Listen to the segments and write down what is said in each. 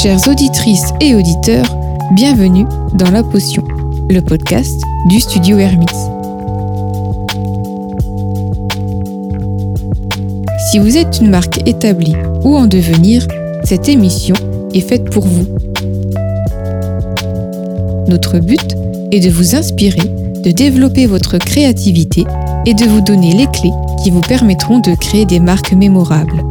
Chères auditrices et auditeurs, bienvenue dans La Potion, le podcast du studio Hermits. Si vous êtes une marque établie ou en devenir, cette émission est faite pour vous. Notre but est de vous inspirer, de développer votre créativité et de vous donner les clés qui vous permettront de créer des marques mémorables.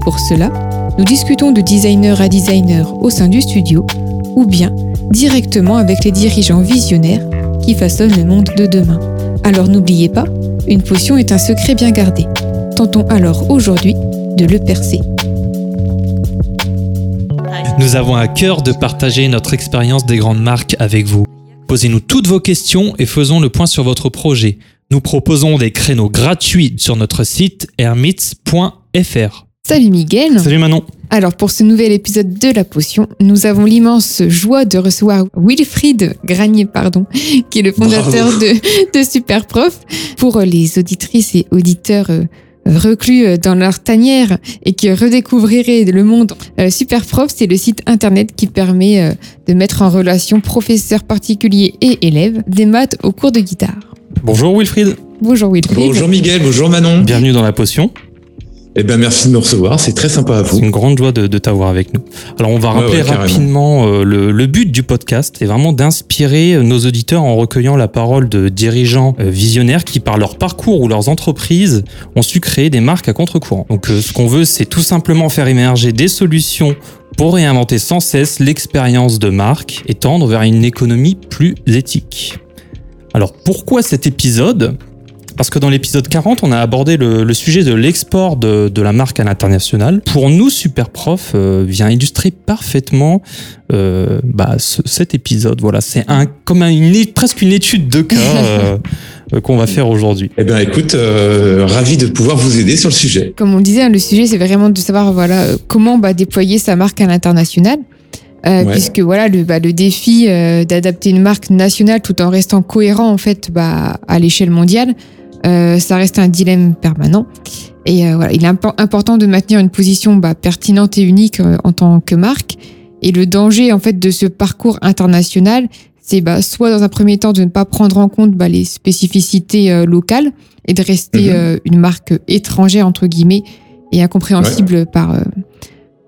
Pour cela, nous discutons de designer à designer au sein du studio ou bien directement avec les dirigeants visionnaires qui façonnent le monde de demain. Alors n'oubliez pas, une potion est un secret bien gardé. Tentons alors aujourd'hui de le percer. Nous avons à cœur de partager notre expérience des grandes marques avec vous. Posez-nous toutes vos questions et faisons le point sur votre projet. Nous proposons des créneaux gratuits sur notre site hermits.fr. Salut Miguel. Salut Manon. Alors pour ce nouvel épisode de La Potion, nous avons l'immense joie de recevoir Wilfried Granier, pardon, qui est le fondateur de, de Superprof. Pour les auditrices et auditeurs euh, reclus euh, dans leur tanière et qui redécouvriraient le monde, euh, Superprof, c'est le site internet qui permet de mettre en relation professeurs particuliers et élèves des maths au cours de guitare. Bonjour Wilfried. Bonjour Wilfried. Bonjour Miguel, bonjour Manon. Bienvenue dans La Potion eh bien, merci de nous recevoir. C'est très sympa à vous. C'est une grande joie de, de t'avoir avec nous. Alors, on va rappeler ouais, ouais, rapidement euh, le, le, but du podcast est vraiment d'inspirer nos auditeurs en recueillant la parole de dirigeants euh, visionnaires qui, par leur parcours ou leurs entreprises, ont su créer des marques à contre-courant. Donc, euh, ce qu'on veut, c'est tout simplement faire émerger des solutions pour réinventer sans cesse l'expérience de marque et tendre vers une économie plus éthique. Alors, pourquoi cet épisode? Parce que dans l'épisode 40, on a abordé le, le sujet de l'export de, de, la marque à l'international. Pour nous, Superprof euh, vient illustrer parfaitement euh, bah, ce, cet épisode. Voilà, c'est un comme un, une, presque une étude de cas. Euh, qu'on va faire aujourd'hui. Eh bien, écoute, euh, ravi de pouvoir vous aider sur le sujet. Comme on disait, le sujet, c'est vraiment de savoir voilà comment bah, déployer sa marque à l'international. Euh, ouais. puisque voilà le, bah, le défi euh, d'adapter une marque nationale tout en restant cohérent en fait bah, à l'échelle mondiale, euh, ça reste un dilemme permanent. Et euh, voilà, il est imp important de maintenir une position bah, pertinente et unique euh, en tant que marque. Et le danger en fait de ce parcours international, c'est bah, soit dans un premier temps de ne pas prendre en compte bah, les spécificités euh, locales et de rester mmh. une marque étrangère entre guillemets et incompréhensible ouais. par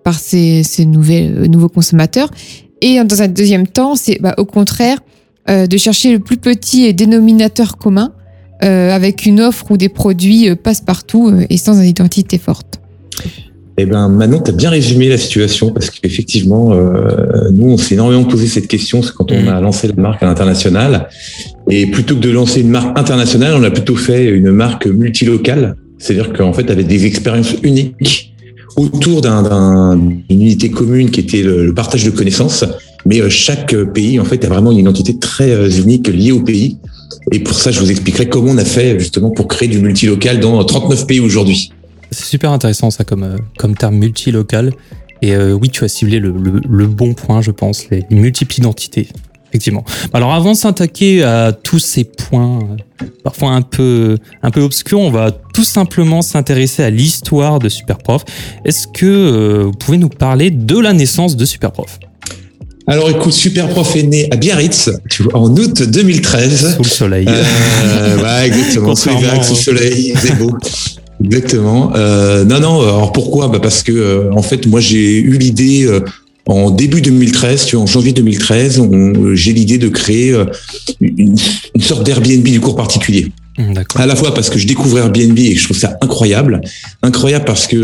par ces, ces nouvelles, nouveaux consommateurs. Et dans un deuxième temps, c'est bah, au contraire euh, de chercher le plus petit dénominateur commun euh, avec une offre ou des produits euh, passe-partout et sans une identité forte. Eh ben Manon, tu as bien résumé la situation parce qu'effectivement, euh, nous, on s'est énormément posé cette question quand on a lancé la marque à l'international. Et plutôt que de lancer une marque internationale, on a plutôt fait une marque multilocale. C'est-à-dire qu'en fait, avec des expériences uniques autour d'une un, unité commune qui était le, le, partage de connaissances. Mais chaque pays, en fait, a vraiment une identité très unique liée au pays. Et pour ça, je vous expliquerai comment on a fait justement pour créer du multilocal dans 39 pays aujourd'hui. C'est super intéressant ça comme, comme terme multilocal. Et euh, oui, tu as ciblé le, le, le, bon point, je pense, les multiples identités. Effectivement. Alors avant de s'attaquer à tous ces points, euh, parfois un peu, un peu obscurs, on va tout simplement s'intéresser à l'histoire de Superprof. Est-ce que euh, vous pouvez nous parler de la naissance de Superprof? Alors écoute, Superprof est né à Biarritz, tu vois, en août 2013. Sous le soleil. Euh, ouais, exactement. Sous les vagues, sous le soleil, c'est beau. Exactement. Euh, non, non. Alors pourquoi? Bah Parce que euh, en fait, moi, j'ai eu l'idée euh, en début 2013, tu vois, en janvier 2013, j'ai l'idée de créer euh, une, une sorte d'Airbnb du cours particulier. À la fois parce que je découvre Airbnb et que je trouve ça incroyable, incroyable parce que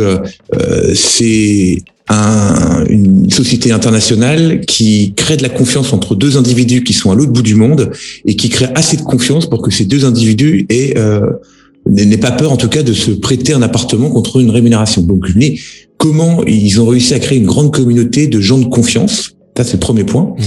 euh, c'est un, une société internationale qui crée de la confiance entre deux individus qui sont à l'autre bout du monde et qui crée assez de confiance pour que ces deux individus aient euh, n'aient pas peur en tout cas de se prêter un appartement contre une rémunération. Donc comment ils ont réussi à créer une grande communauté de gens de confiance? Ça c'est le premier point. Mmh.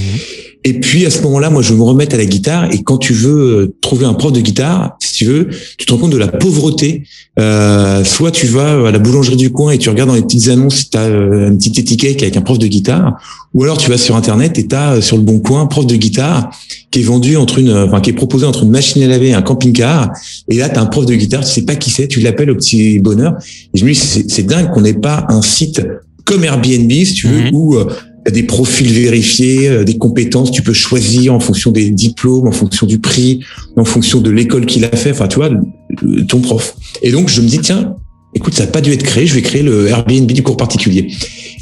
Et puis à ce moment-là, moi, je me remets à la guitare. Et quand tu veux trouver un prof de guitare, si tu veux, tu te rends compte de la pauvreté. Euh, soit tu vas à la boulangerie du coin et tu regardes dans les petites annonces tu as une petite étiquette avec un prof de guitare, ou alors tu vas sur internet et tu as sur le bon coin prof de guitare qui est vendu entre une, enfin qui est proposé entre une machine à laver et un camping-car. Et là, tu as un prof de guitare, tu sais pas qui c'est, tu l'appelles au petit bonheur. Et je me dis, c'est dingue qu'on n'ait pas un site comme Airbnb, si tu veux, mmh. où as des profils vérifiés, des compétences. Tu peux choisir en fonction des diplômes, en fonction du prix, en fonction de l'école qu'il a fait. Enfin, tu vois, ton prof. Et donc, je me dis, tiens, écoute, ça n'a pas dû être créé. Je vais créer le Airbnb du cours particulier.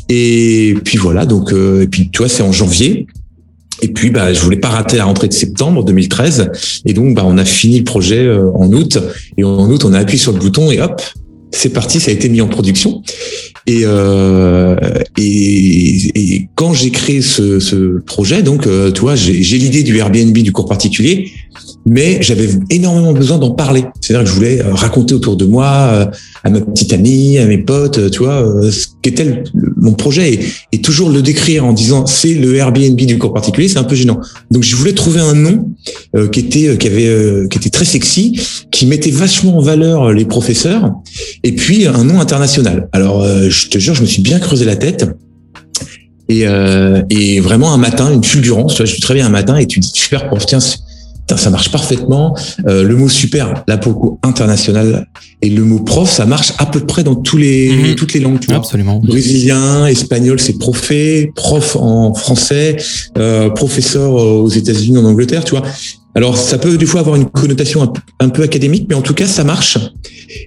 Et puis voilà. Donc, et puis tu vois, c'est en janvier. Et puis, bah, je voulais pas rater la rentrée de septembre 2013. Et donc, bah, on a fini le projet euh, en août. Et en août, on a appuyé sur le bouton et hop, c'est parti, ça a été mis en production. Et, euh, quand j'ai créé ce, ce, projet, donc, euh, tu vois, j'ai l'idée du Airbnb du cours particulier, mais j'avais énormément besoin d'en parler. C'est-à-dire que je voulais euh, raconter autour de moi, euh, à ma petite amie, à mes potes, tu vois, ce qu'était mon projet et, toujours le décrire en disant c'est le Airbnb du cours particulier, c'est un peu gênant. Donc je voulais trouver un nom qui était qui avait qui était très sexy, qui mettait vachement en valeur les professeurs et puis un nom international. Alors je te jure, je me suis bien creusé la tête. Et, euh, et vraiment un matin, une fulgurance, tu vois, je suis très bien un matin et tu dis super prof, tiens, ça marche parfaitement. Euh, le mot super, là pour le coup, international. Et le mot prof, ça marche à peu près dans tous les, mhm. toutes les langues. Tu vois. Absolument. Brésilien, espagnol, c'est profé, prof en français, euh, professeur aux États-Unis, en Angleterre, tu vois. Alors, ça peut des fois avoir une connotation un, peu académique, mais en tout cas, ça marche.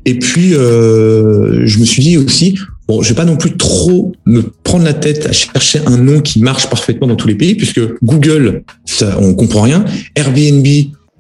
Et puis, euh, je me suis dit aussi, bon, je vais pas non plus trop me prendre la tête à chercher un nom qui marche parfaitement dans tous les pays, puisque Google, ça, on comprend rien. Airbnb,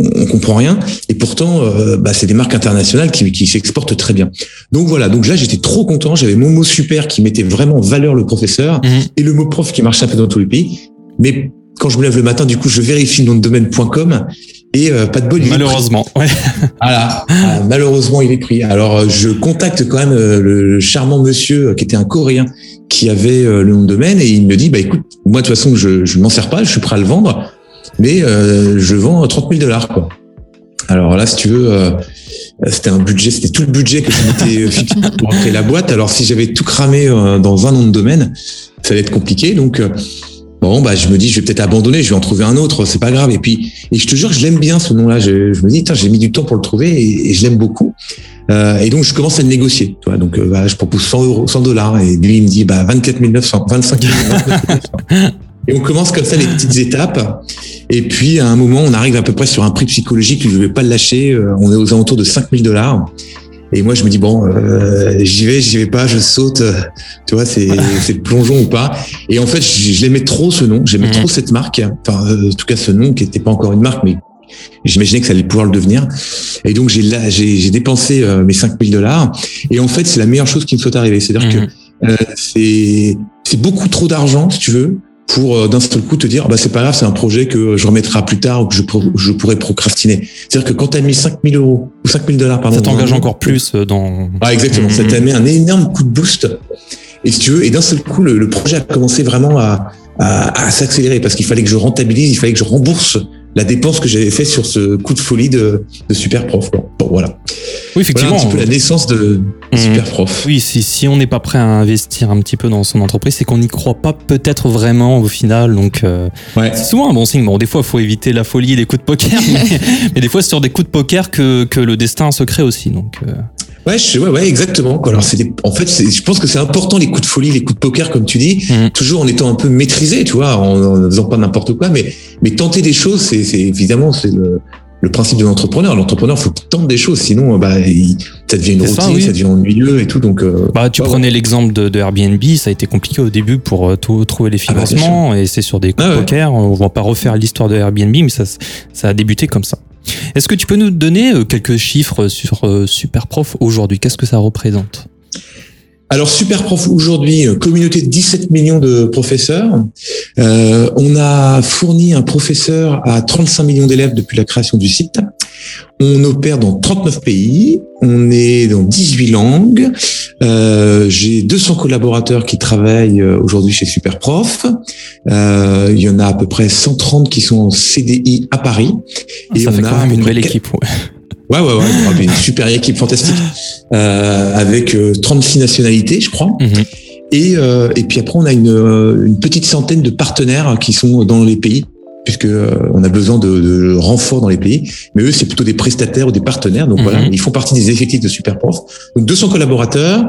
on, comprend rien. Et pourtant, euh, bah, c'est des marques internationales qui, qui s'exportent très bien. Donc voilà. Donc là, j'étais trop content. J'avais mon mot super qui mettait vraiment en valeur le professeur mhm. et le mot prof qui marchait un peu dans tous les pays. Mais quand je me lève le matin, du coup, je vérifie le nom de domaine.com et euh, pas de bol. Malheureusement. Ouais. Voilà. Ah, malheureusement, il est pris. Alors, euh, je contacte quand même euh, le charmant monsieur qui était un Coréen qui avait le nom de domaine et il me dit, bah écoute, moi de toute façon, je je m'en sers pas, je suis prêt à le vendre, mais je vends 30 000 dollars quoi. Alors là, si tu veux, c'était un budget, c'était tout le budget que je m'étais fixé pour créer la boîte. Alors si j'avais tout cramé dans un nom de domaine, ça allait être compliqué. Donc Bon, bah, je me dis, je vais peut-être abandonner, je vais en trouver un autre, c'est pas grave. Et puis, et je te jure, je l'aime bien ce nom-là. Je, je, me dis, j'ai mis du temps pour le trouver et, je l'aime beaucoup. Euh, et donc, je commence à le négocier. Tu vois, donc, euh, bah, je propose 100 euros, 100 dollars. Et lui, il me dit, bah, 24 900, 25 900. Et on commence comme ça les petites étapes. Et puis, à un moment, on arrive à peu près sur un prix psychologique. Je ne vais pas le lâcher. Euh, on est aux alentours de 5000 dollars. Et moi, je me dis bon, euh, j'y vais, j'y vais pas, je saute. Tu vois, c'est c'est plongeon ou pas. Et en fait, je, l'aimais trop ce nom, j'aimais trop cette marque. Enfin, euh, en tout cas, ce nom qui n'était pas encore une marque, mais j'imaginais que ça allait pouvoir le devenir. Et donc, j'ai j'ai dépensé euh, mes 5000 dollars. Et en fait, c'est la meilleure chose qui me soit arrivée. C'est-à-dire que mhm. c'est c'est beaucoup trop d'argent, si tu veux, pour euh, d'un seul coup te dire bah c'est pas grave c'est un projet que je remettrai plus tard ou que je, je pourrais procrastiner. C'est à dire que quand tu as mis 5000 euros ou 5000 dollars pardon ça t'engage encore plus euh, dans ah, exactement. Ça t'a mis un énorme coup de boost. Et si tu veux et d'un seul coup le, projet a commencé vraiment à, à, à s'accélérer parce qu'il fallait que je rentabilise il fallait que je rembourse la dépense que j'avais fait sur ce coup de folie de, de super prof. Bon, voilà. Oui, effectivement. un petit peu la naissance de, mmh. super prof. Oui, si, si on n'est pas prêt à investir un petit peu dans son entreprise, c'est qu'on n'y croit pas peut-être vraiment au final. Donc, euh, c'est souvent un bon signe. Bon, des fois, il faut éviter la folie, les coups de poker, mais, des fois, c'est sur des coups de poker que, que le destin se crée aussi. Donc, euh. Ouais, ouais, ouais, exactement. Alors, c'est en fait, je pense que c'est important les coups de folie, les coups de poker, comme tu dis, mmh. toujours en étant un peu maîtrisé, tu vois, en, en faisant pas n'importe quoi, mais mais tenter des choses, c'est évidemment c'est le, le principe de l'entrepreneur. L'entrepreneur, faut qu'il tente des choses, sinon bah, ça devient une routine, ça, devient ennuyeux et tout. Donc, euh, bah, tu prenais l'exemple de, de, Airbnb, ça a été compliqué au début pour euh, tout, trouver les ah bah, financements et c'est sur des coups de ah poker. On va pas refaire l'histoire de Airbnb, mais ça, ça a débuté comme ça. Est-ce que tu peux nous donner euh, quelques chiffres sur Superprof aujourd'hui? Qu'est-ce que ça représente? Alors Superprof aujourd'hui, euh, communauté de 17 millions de professeurs. Euh, on a fourni un professeur à 35 millions d'élèves depuis la création du site. On opère dans 39 pays, on est dans 18 langues. Euh, J'ai 200 collaborateurs qui travaillent euh, aujourd'hui chez Superprof. Euh, il y en a à peu près 130 qui sont en CDI à Paris. Ah, et ça on fait a quand même une belle équipe. Ouais. Ouais, ouais, ouais. Une super équipe fantastique euh, avec 36 euh, nationalités, je crois. Mhm. Et, euh, et puis après, on a une, euh, une, petite centaine de partenaires qui sont dans les pays, puisque euh, on a besoin de, de renforts dans les pays. Mais eux, c'est plutôt des prestataires ou des partenaires. Donc voilà, mhm. ils font partie des effectifs de Superprof. Donc 200 collaborateurs.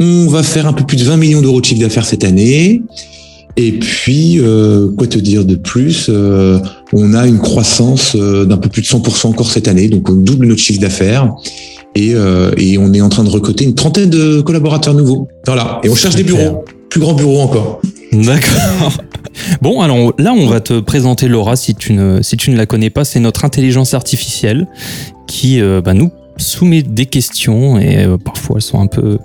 On va faire un peu plus de 20 millions d'euros de chiffre d'affaires cette année. Et puis, quoi te dire de plus On a une croissance d'un peu plus de 100% encore cette année, donc on double notre chiffre d'affaires. Et, et, on est en train de recruter une trentaine de collaborateurs nouveaux. Voilà. Et on cherche des bureaux, plus grands bureaux encore. D'accord. Bon, alors là, on va te présenter Laura si tu ne, si tu ne la connais pas. C'est notre intelligence artificielle qui euh, bah, nous soumet des questions et euh, parfois elles sont un peu.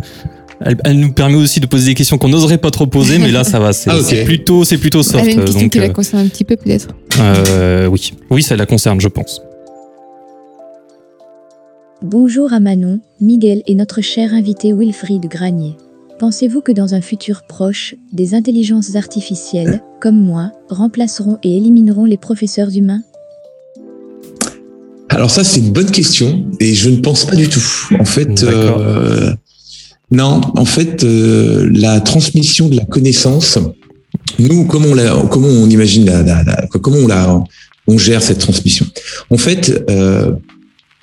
Elle, nous permet aussi de poser des questions qu'on n'oserait pas trop poser, mais là ça va, c'est ah, plutôt, c'est plutôt soft. Elle a une question qui la euh, concerne un petit peu peut-être. oui, oui, ça la concerne, je pense. Bonjour à Manon, Miguel et notre cher invité Wilfried Granier. Pensez-vous que dans un futur proche, des intelligences artificielles, comme moi, remplaceront et élimineront les professeurs humains? Alors ça, c'est une bonne question et je ne pense pas du tout. En fait, euh, non, en fait, euh, la transmission de la connaissance, nous, comment on, imagine la, comment on la, on gère cette transmission? En fait, euh,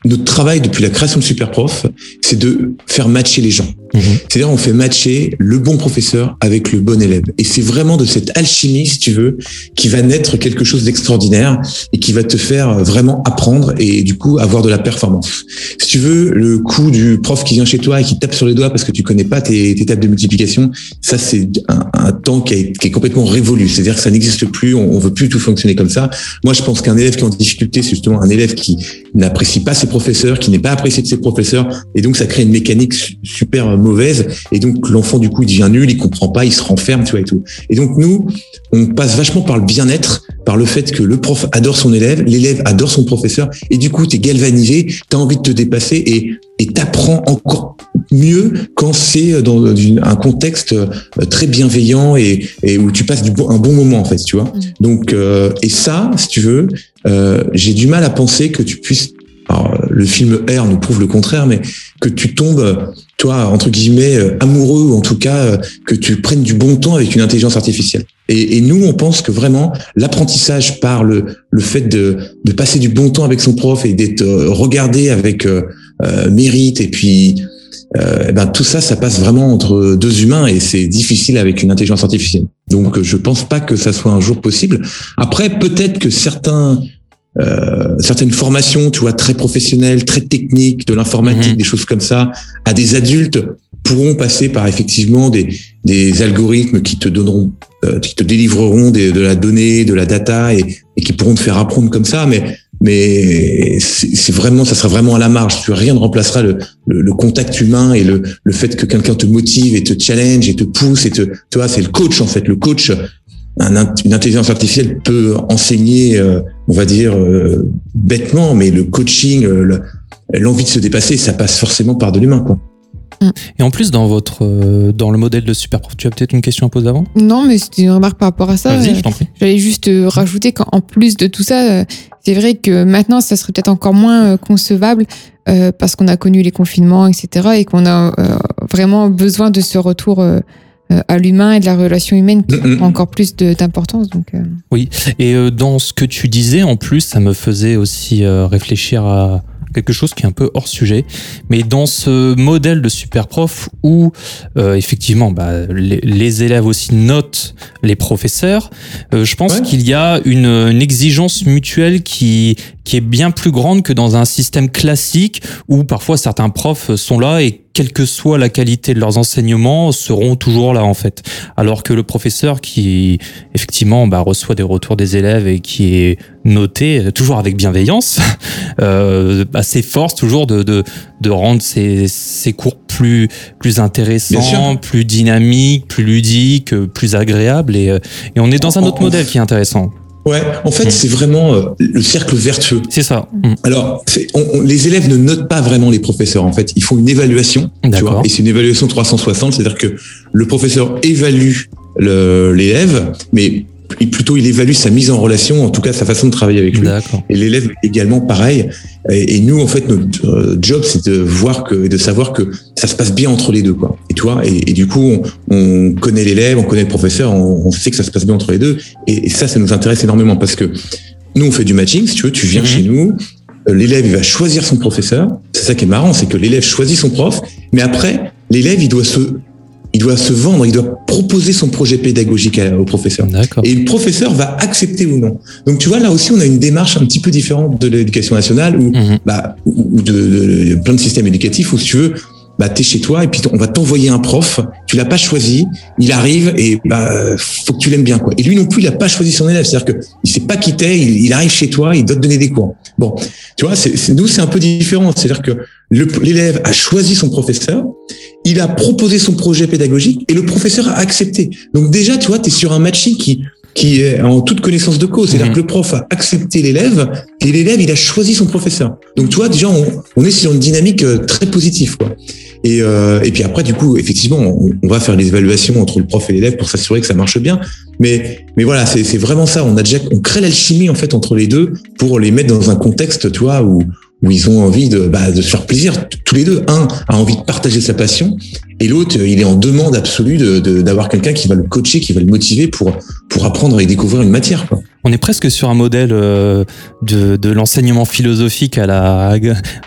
notre travail depuis la création de Superprof, c'est de faire matcher les gens. Mhm. C'est-à-dire, on fait matcher le bon professeur avec le bon élève. Et c'est vraiment de cette alchimie, si tu veux, qui va naître quelque chose d'extraordinaire et qui va te faire vraiment apprendre et du coup avoir de la performance. Si tu veux, le coup du prof qui vient chez toi et qui tape sur les doigts parce que tu connais pas tes, tes tables de multiplication, ça c'est un, temps qui, est, qui est complètement révolu. C'est-à-dire que ça n'existe plus, on, on veut plus tout fonctionner comme ça. Moi, je pense qu'un élève qui est en difficulté, c'est justement un élève qui n'apprécie pas ses professeurs, qui n'est pas apprécié de ses professeurs, et donc ça crée une mécanique super mauvaise, et donc l'enfant du coup il devient nul, il comprend pas, il se renferme, tu vois et tout. Et donc nous, on passe vachement par le bien-être, par le fait que le prof adore son élève, l'élève adore son professeur, et du coup tu es galvanisé, tu as envie de te dépasser et et t'apprends encore mieux quand c'est dans un contexte euh, très bienveillant et, et où tu passes du un bon moment en fait, tu vois. Mmh. Donc euh, et ça, si tu veux, euh, j'ai du mal à penser que tu puisses. Alors, le film R nous prouve le contraire, mais que tu tombes, toi, entre guillemets, euh, amoureux ou en tout cas euh, que tu prennes du bon temps avec une intelligence artificielle. Et, et nous, on pense que vraiment l'apprentissage par le, le fait de, de passer du bon temps avec son prof et d'être regardé avec mérite et puis euh, ben tout ça, ça passe vraiment entre deux humains et c'est difficile avec une intelligence artificielle. Donc, je pense pas que ça soit un jour possible. Après, peut-être que certains euh, certaines formations, tu vois, très professionnelles, très techniques, de l'informatique, mhm. des choses comme ça, à des adultes pourront passer par effectivement des, des algorithmes qui te donneront, euh, qui te délivreront des, de la donnée, de la data et, et, qui pourront te faire apprendre comme ça. Mais mais c'est vraiment, ça sera vraiment à la marge. Tu rien ne remplacera le, le, contact humain et le, le fait que quelqu'un te motive et te challenge et te pousse et te, tu vois, c'est le coach en fait. Le coach, une intelligence artificielle peut enseigner, euh, on va dire euh, bêtement, mais le coaching, euh, l'envie de se dépasser, ça passe forcément par de l'humain, quoi. Et en plus, dans votre dans le modèle de Superprof, tu as peut-être une question à poser avant? Non, mais c'était une remarque par rapport à ça. Vas-y, je t'en prie. J'allais juste rajouter qu'en plus de tout ça, c'est vrai que maintenant, ça serait peut-être encore moins concevable euh, parce qu'on a connu les confinements, etc., et qu'on a euh, vraiment besoin de ce retour à l'humain et de la relation humaine qui prend encore plus d'importance. Donc, Oui, et dans ce que tu disais, en plus, ça me faisait aussi réfléchir à quelque chose qui est un peu hors sujet. Mais dans ce modèle de super prof où euh, effectivement bah, les, élèves aussi notent les professeurs, euh, je pense qu'il y a une, une, exigence mutuelle qui, qui est bien plus grande que dans un système classique où parfois certains profs sont là et quelle que soit la qualité de leurs enseignements, seront toujours là en fait. Alors que le professeur qui effectivement bah, reçoit des retours des élèves et qui est noté toujours avec bienveillance, euh, bah, s'efforce toujours de, de, de rendre ses, ses, cours plus plus intéressants, plus dynamiques, plus ludiques, plus agréables et, et on est dans un autre modèle qui est intéressant. Ouais, en fait, mm. c'est vraiment euh, le cercle vertueux. C'est ça. Mm. Alors, on, les élèves ne notent pas vraiment les professeurs. En fait, ils font une évaluation, tu vois, et c'est une évaluation 360, c'est-à-dire que le professeur évalue l'élève, mais plutôt il évalue sa mise en relation, en tout cas sa façon de travailler avec lui. Et l'élève également pareil. Et, nous, en fait, notre euh, job, c'est de voir que, de savoir que ça se passe bien entre les deux, quoi. Et tu vois, et, du coup, on, connaît l'élève, on connaît le professeur, on, sait que ça se passe bien entre les deux. Et, ça, ça nous intéresse énormément parce que nous, on fait du matching. Si tu veux, tu viens mhm. chez nous, euh, l'élève il va choisir son professeur. C'est ça qui est marrant, c'est que l'élève choisit son prof, mais après, l'élève il doit se il doit se vendre, il doit proposer son projet pédagogique au professeur. Et le professeur va accepter ou non. Donc tu vois, là aussi, on a une démarche un petit peu différente de l'éducation nationale ou, mhm. bah, ou de, plein de systèmes éducatifs où si tu veux, bah t'es chez toi et puis on va t'envoyer un prof, tu l'as pas choisi, il arrive et bah faut que tu l'aimes bien quoi. Et lui non plus il a pas choisi son élève, c'est-à-dire que il s'est pas quitté, il, arrive chez toi, il doit te donner des cours. Bon, tu vois, c'est nous c'est un peu différent, c'est-à-dire que l'élève a choisi son professeur, il a proposé son projet pédagogique et le professeur a accepté. Donc déjà tu vois, tu es sur un matching qui qui est en toute connaissance de cause. C'est-à-dire mhm. que le prof a accepté l'élève et l'élève, il a choisi son professeur. Donc, tu vois, déjà, on, on est sur une dynamique euh, très positive. Quoi. Et, euh, et puis après, du coup, effectivement, on, va faire les évaluations entre le prof et l'élève pour s'assurer que ça marche bien. Mais, mais voilà, c'est vraiment ça. On a déjà, on crée l'alchimie en fait entre les deux pour les mettre dans un contexte, tu vois, où où ils ont envie de, bah, de se faire plaisir tous les deux. Un a envie de partager sa passion et l'autre, il est en demande absolue d'avoir de, quelqu'un qui va le coacher, qui va le motiver pour, pour apprendre et découvrir une matière. Quoi. On est presque sur un modèle euh, de, de l'enseignement philosophique à la,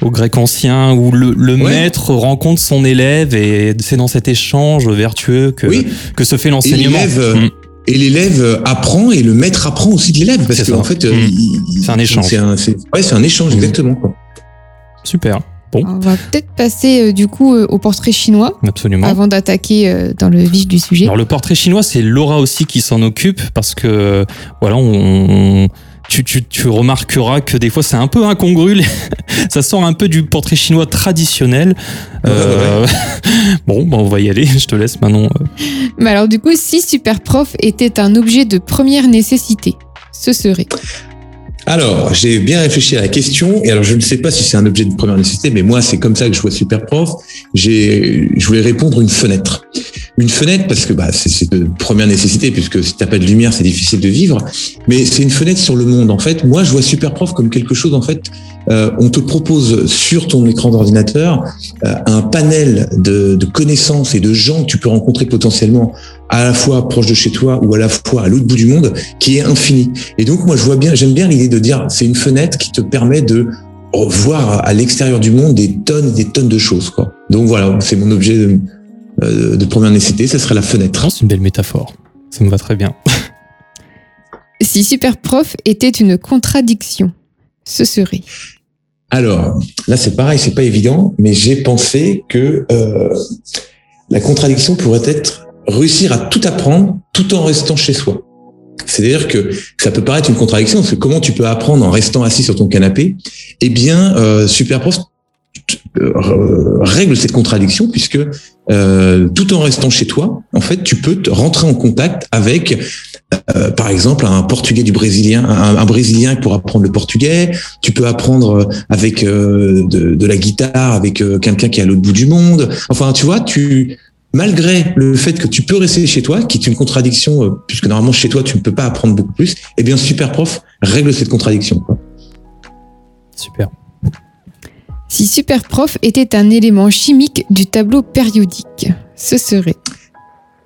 au grec ancien où le, le maître rencontre son élève et c'est dans cet échange vertueux que, que se fait l'enseignement. Mm. Et l'élève apprend et le maître apprend aussi de l'élève parce qu'en fait, mm. c'est un échange. C'est un, ouais, un échange, mm. exactement. Quoi. Super. Bon. On va peut-être passer euh, du coup euh, au portrait chinois. Absolument. Avant d'attaquer euh, dans le vif du sujet. Alors le portrait chinois, c'est Laura aussi qui s'en occupe parce que voilà, on, tu, tu, tu, remarqueras que des fois c'est un peu incongru. ça sort un peu du portrait chinois traditionnel. bon, bah, on va y aller. Je te laisse maintenant. Mais alors du coup, si Superprof était un objet de première nécessité, ce serait? Alors, j'ai bien réfléchi à la question, et alors je ne sais pas si c'est un objet de première nécessité, mais moi, c'est comme ça que je vois Superprof. J'ai, je voulais répondre une fenêtre. Une fenêtre parce que bah, c'est de première nécessité, puisque si t'as pas de lumière, c'est difficile de vivre. Mais c'est une fenêtre sur le monde. En fait, moi, je vois Superprof comme quelque chose. En fait, euh, on te propose sur ton écran d'ordinateur euh, un panel de connaissances et de gens que tu peux rencontrer potentiellement à la fois proche de chez toi ou à la fois à l'autre bout du monde, qui est infini. Et donc moi je vois bien, j'aime bien l'idée de dire c'est une fenêtre qui te permet de voir à l'extérieur du monde des tonnes et des tonnes de choses. Quoi. Donc voilà, c'est mon objet de, euh, de première nécessité, ça serait la fenêtre. C'est une belle métaphore, ça me va très bien. si Superprof était une contradiction, ce serait alors, là, c'est pareil, c'est pas évident, mais j'ai pensé que euh, la contradiction pourrait être réussir à tout apprendre tout en restant chez soi. C'est-à-dire que ça peut paraître une contradiction, parce que comment tu peux apprendre en restant assis sur ton canapé? Eh bien, euh, Superprof euh, règle cette contradiction puisque euh, tout en restant chez toi, en fait, tu peux te rentrer en contact avec, euh, par exemple, un Portugais du Brésilien, un, Brésilien pour apprendre le portugais. Tu peux apprendre avec de, la guitare avec quelqu'un qui est à l'autre bout du monde. Enfin, tu vois, tu malgré le fait que tu peux rester chez toi, qui est une contradiction, euh, puisque normalement chez toi tu ne peux pas apprendre beaucoup plus, eh bien Superprof règle cette contradiction. Super. Si Superprof était un élément chimique du tableau périodique, ce serait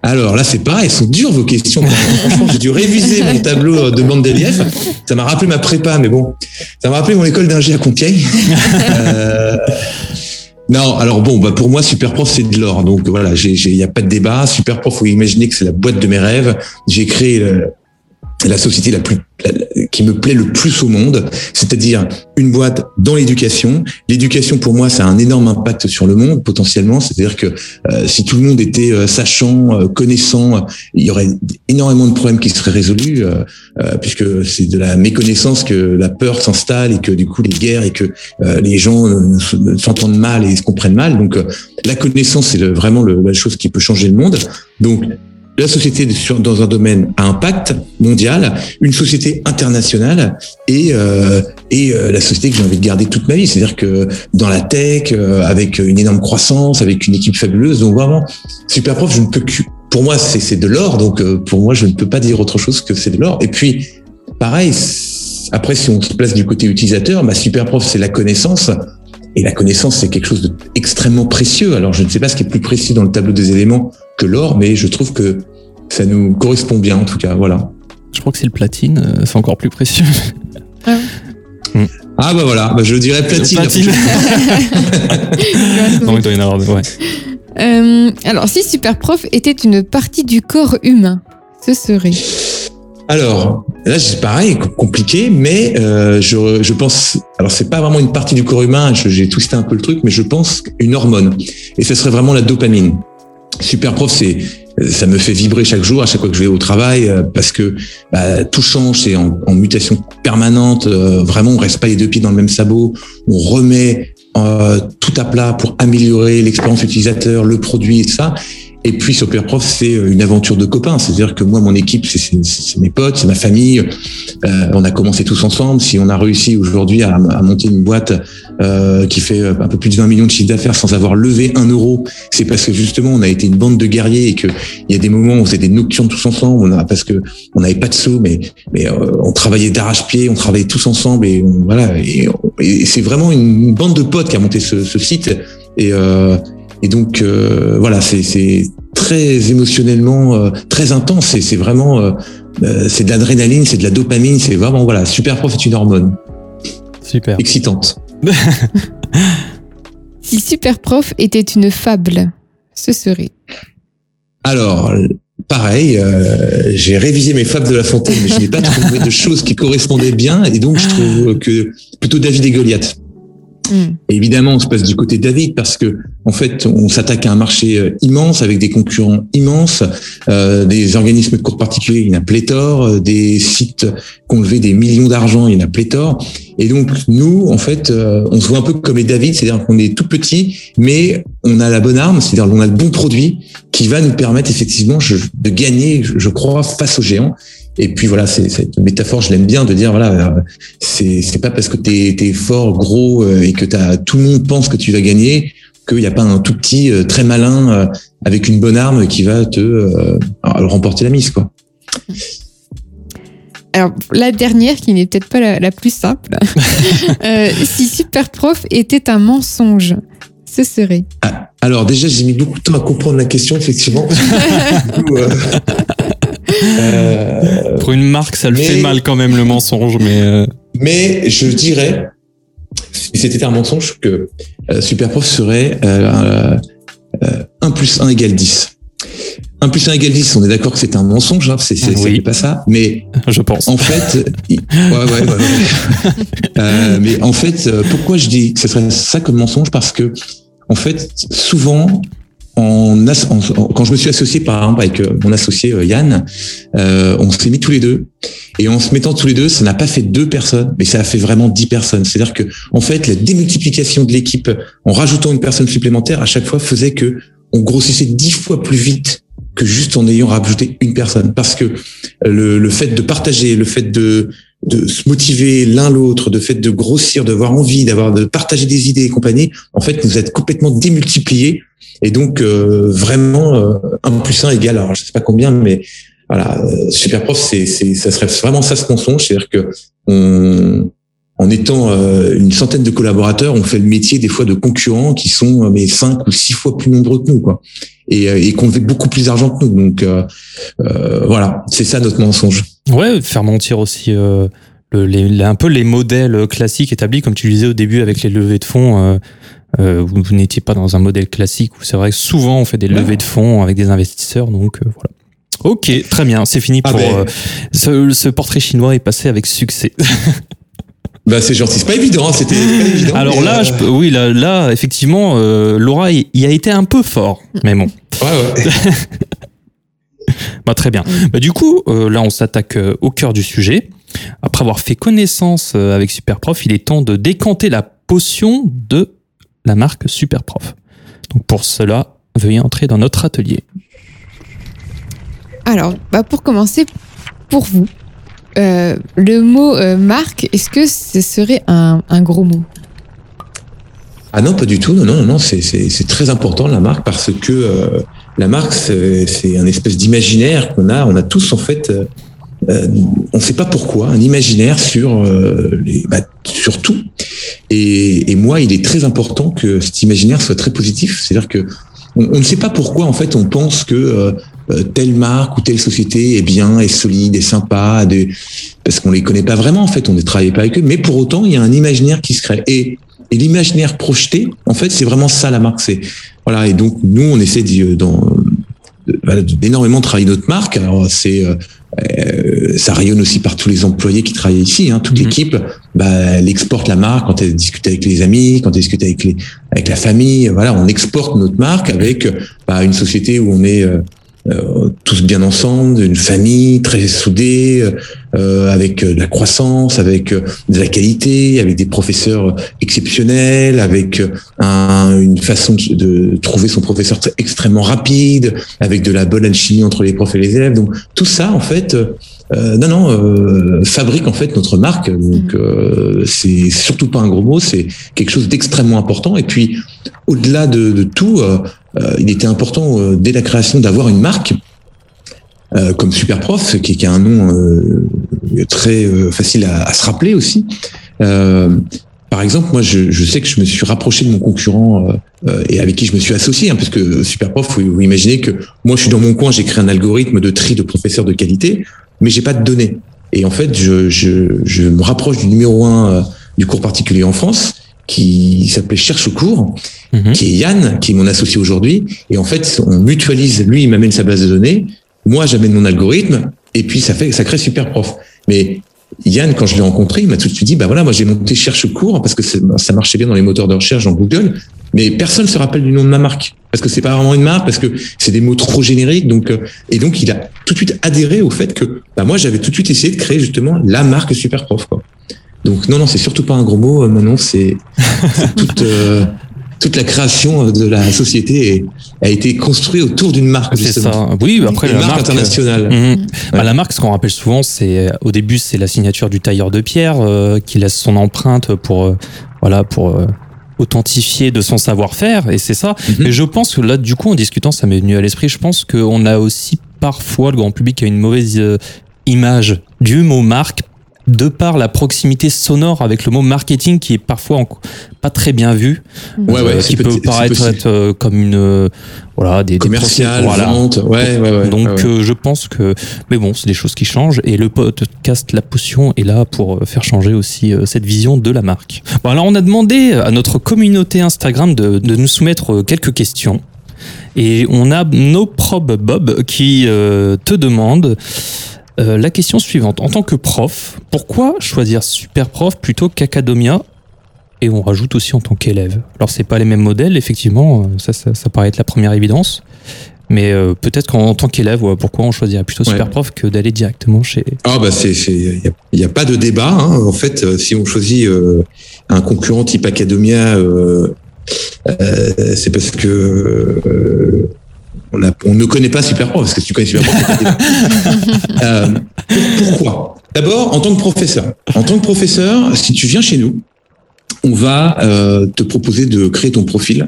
alors là, c'est pareil, elles sont dures vos questions. Franchement, j'ai dû réviser mon tableau de Mendeleev. Ça m'a rappelé ma prépa, mais bon, ça m'a rappelé mon école d'ingé à Compiègne. euh, non, alors bon, bah pour moi, Superprof, c'est de l'or. Donc voilà, il n'y a pas de débat. Superprof, faut imaginer que c'est la boîte de mes rêves. J'ai créé euh, la société la plus qui me plaît le plus au monde, c'est-à-dire une boîte dans l'éducation. L'éducation pour moi, ça a un énorme impact sur le monde potentiellement. C'est-à-dire que euh, si tout le monde était euh, sachant, euh, connaissant, il y aurait énormément de problèmes qui seraient résolus, puisque c'est de la méconnaissance que la peur s'installe et que du coup les guerres et que les gens s'entendent mal et se comprennent mal. Donc la connaissance, c'est vraiment la chose qui peut changer le monde. Donc la société dans un domaine à impact mondial, une société internationale et euh, et euh, la société que j'ai envie de garder toute ma vie. C'est-à-dire que dans la tech, euh, avec une énorme croissance, avec une équipe fabuleuse. Donc vraiment, super prof, je ne peux que pour moi c'est de l'or. Donc pour moi, je ne peux pas dire autre chose que c'est de l'or. Et puis pareil. Après, si on se place du côté utilisateur, ma super prof, c'est la connaissance. Et la connaissance, c'est quelque chose d'extrêmement précieux. Alors, je ne sais pas ce qui est plus précis dans le tableau des éléments que l'or, mais je trouve que ça nous correspond bien, en tout cas. Voilà. Je crois que c'est le platine, euh, c'est encore plus précieux. Ah, ah bah voilà, bah je dirais platine. platine. non, il doit y en avoir, ouais. alors, si Superprof était une partie du corps humain, ce serait alors, là, c'est pareil, compliqué, mais euh, je, je, pense. Alors, c'est pas vraiment une partie du corps humain. J'ai twisté un peu le truc, mais je pense une hormone, et ce serait vraiment la dopamine. Super prof, ça me fait vibrer chaque jour, à chaque fois que je vais au travail, euh, parce que bah, tout change, c'est en, mutation permanente. Euh, vraiment, on reste pas les deux pieds dans le même sabot. On remet euh, tout à plat pour améliorer l'expérience utilisateur, le produit et tout ça. Et puis Superprof, c'est euh, une aventure de copains. C'est-à-dire que moi, mon équipe, c'est mes potes, c'est ma famille. Euh, on a commencé tous ensemble. Si on a réussi aujourd'hui à, monter une boîte euh, qui fait un peu plus de 20 millions de chiffre d'affaires sans avoir levé un euro, c'est parce que justement, on a été une bande de guerriers et qu'il y a des moments où on faisait des nocturnes tous ensemble. On a, parce que on n'avait pas de sous, mais mais euh, on travaillait d'arrache-pied, on travaillait tous ensemble et voilà. Et, et c'est vraiment une bande de potes qui a monté ce, ce site. Et, euh, et donc euh, voilà, c'est très émotionnellement euh, très intense. C'est vraiment euh, c'est de l'adrénaline, c'est de la dopamine, c'est vraiment voilà, super prof est une hormone. Super. Excitante. si super prof était une fable, ce serait. Alors, pareil, euh, j'ai révisé mes fables de La Fontaine, mais je n'ai pas trouvé de choses qui correspondaient bien, et donc je trouve que plutôt David et Goliath. Mm. évidemment, on se passe du côté de David parce que en fait, on s'attaque à un marché euh, immense avec des concurrents immenses, euh, des organismes de cours particuliers, il y en a pléthore, euh, des sites qui ont levé des millions d'argent, il y en a pléthore. Et donc nous, en fait, euh, on se voit un peu comme les David, c'est-à-dire qu'on est tout petit, mais on a la bonne arme, c'est-à-dire qu'on a le bon produit qui va nous permettre effectivement de gagner, je crois, face aux géants. Et puis voilà, c'est cette métaphore, je l'aime bien de dire voilà, c'est c'est pas parce que t'es es fort, gros euh, et que t'as tout le monde pense que tu vas gagner qu'il n'y a pas un tout petit euh, très malin euh, avec une bonne arme qui va te remporter la mise quoi. Alors la dernière qui n'est peut-être pas la, plus simple, si Super Prof était un mensonge, ce serait. Ah, alors déjà j'ai mis beaucoup de temps à comprendre la question effectivement. Euh, Pour une marque, ça le fait mal quand même le mensonge, mais. Euh. Mais je dirais, si c'était un mensonge, que euh, Superprof serait 1 plus 1 égale 10. 1 plus 1 égale 10, on est d'accord que c'est un mensonge, hein, c'est oui. pas ça, mais je pense. En fait, ouais, ouais, ouais, mais en fait, pourquoi je dis que ce serait ça comme mensonge? Parce que en fait, souvent, quand je me suis associé par exemple avec euh, mon associé euh, Yann, euh, on s'est mis tous les deux. Et en se mettant tous les deux, ça n'a pas fait deux personnes, mais ça a fait vraiment dix personnes. C'est-à-dire que, en fait, la démultiplication de l'équipe en rajoutant une personne supplémentaire à chaque fois faisait que on grossissait dix fois plus vite que juste en ayant rajouté une personne. Parce que le, le fait de partager, le fait de, de se motiver l'un l'autre, de fait de grossir, d'avoir envie, d'avoir de partager des idées et compagnie, en fait, vous êtes complètement démultiplié et donc, euh, vraiment, euh, 1 plus 1 égale, alors je sais pas combien, mais voilà, euh, Superprof, c'est, c'est, ça serait vraiment ça ce mensonge, c'est-à-dire que en étant euh, une centaine de collaborateurs, on fait le métier des fois de concurrents qui sont mais cinq ou six fois plus nombreux que nous, quoi, et, et qu'on fait beaucoup plus d'argent que nous. Donc voilà, c'est ça notre mensonge. Ouais, faire mentir aussi. Le, les, un peu les modèles classiques établis, comme tu le disais au début avec les levées de fonds, euh, vous, n'étiez pas dans un modèle classique où c'est vrai que souvent on fait des levées de fonds avec des investisseurs, donc euh, voilà. Ok, très bien, c'est fini ah pour ben. euh, ce, portrait chinois est passé avec succès. Bah c'est gentil, c'est pas évident, hein, c'était évident. Alors là, je, oui, là, là, effectivement, Laura y a été un peu fort, mais bon. Ouais, ouais. bah, très bien. Bah, du coup, là, on s'attaque au cœur du sujet. Après avoir fait connaissance avec Superprof, il est temps de décanter la potion de la marque Superprof. Donc pour cela, veuillez entrer dans notre atelier. Alors, bah pour commencer, pour vous, euh, le mot euh, marque, est-ce que ce serait un, gros mot? Ah non, pas du tout. Non, non, non, c'est très important la marque parce que euh, la marque, c'est un espèce d'imaginaire qu'on a. On a tous en fait on ne sait pas pourquoi, un imaginaire sur, bah, sur tout. Et, moi, il est très important que cet imaginaire soit très positif. C'est-à-dire que on, ne sait pas pourquoi, en fait, on pense que euh, telle marque ou telle société est bien, est solide, est sympa, de, parce qu'on les connaît pas vraiment, en fait, on ne travaille pas avec eux. Mais pour autant, il y a un imaginaire qui se crée. Et Et l'imaginaire projeté, en fait, c'est vraiment ça la marque. C'est voilà. Et donc nous, on essaie d'énormément travailler notre marque. Alors c'est euh, ça rayonne aussi par tous les employés qui travaillent ici. Hein, toute mhm. l'équipe, bah, elle exporte la marque quand elle discute avec les amis, quand elle discute avec les avec la famille. Voilà, on exporte notre marque avec bah, une société où on est euh, euh, tous bien ensemble, une famille très soudée, euh, avec de la croissance, avec de la qualité, avec des professeurs exceptionnels, avec un, une façon de, trouver son professeur extrêmement rapide, avec de la bonne alchimie entre les profs et les élèves. Donc tout ça, en fait, euh, non, non, euh, fabrique en fait notre marque. Donc mmh. c'est surtout pas un gros mot, c'est quelque chose d'extrêmement important. Et puis au-delà de, de, tout, euh, il était important euh, dès la création d'avoir une marque euh, comme Superprof, qui, qui a un nom très facile à, se rappeler aussi. par exemple, moi, je, je, sais que je me suis rapproché de mon concurrent et avec qui je me suis associé, hein, parce que Superprof, vous, vous, imaginez que moi, je suis dans mon coin, j'ai créé un algorithme de tri de professeurs de qualité, mais j'ai pas de données. Et en fait, je, je, je me rapproche du numéro un du cours particulier en France, qui s'appelait Cherche cours, mhm. qui est Yann, qui est mon associé aujourd'hui. Et en fait, on mutualise. Lui, il m'amène sa base de données. Moi, j'amène mon algorithme. Et puis, ça fait, ça crée super prof. Mais Yann, quand je l'ai rencontré, il m'a tout de suite dit, bah voilà, moi, j'ai monté Cherche cours parce que ça marchait bien dans les moteurs de recherche dans Google. Mais personne se rappelle du nom de ma marque. Parce que c'est pas vraiment une marque, parce que c'est des mots trop génériques. Donc, euh, et donc, il a tout de suite adhéré au fait que, bah, moi, j'avais tout de suite essayé de créer justement la marque super prof, quoi. Donc non, non, c'est surtout pas un gros mot. Euh, Manon, c'est toute, euh, toute la création de la société a été construite autour d'une marque. C'est ça. Oui, après la marque, internationale. Mhm. Bah, la marque, ce qu'on rappelle souvent, c'est au début, c'est la signature du tailleur de pierre euh, qui laisse son empreinte pour voilà pour authentifier de son savoir-faire et c'est ça. Mhm. Mais je pense que là, du coup, en discutant, ça m'est venu à l'esprit. Je pense qu'on a aussi parfois le grand public a une mauvaise image du mot marque de par la proximité sonore avec le mot marketing qui est parfois pas très bien vu, ouais, ouais, euh, qui peut paraître être, euh, comme une euh, voilà des commercial, vente, ouais, ouais, ouais Donc je pense que mais bon, c'est des choses qui changent et le podcast La Potion est là pour faire changer aussi cette vision de la marque. Bon alors on a demandé à notre communauté Instagram de, de nous soumettre quelques questions. Et on a No Prob Bob qui te demande euh, la question suivante. En tant que prof, pourquoi choisir super prof plutôt qu'Academia? Et on rajoute aussi en tant qu'élève. Alors, c'est pas les mêmes modèles, effectivement, euh, ça, ça, paraît être la première évidence. Mais euh, peut-être qu'en tant qu'élève, pourquoi on choisirait plutôt super prof que d'aller directement chez. Ah, bah, c'est. Il n'y a, pas de débat. Hein. En fait, si on choisit un concurrent type Academia, c'est parce que on, ne connaît pas Superprof, parce que si tu connais Superprof, euh, pourquoi? D'abord, en tant que professeur. En tant que professeur, si tu viens chez nous, on va euh, te proposer de créer ton profil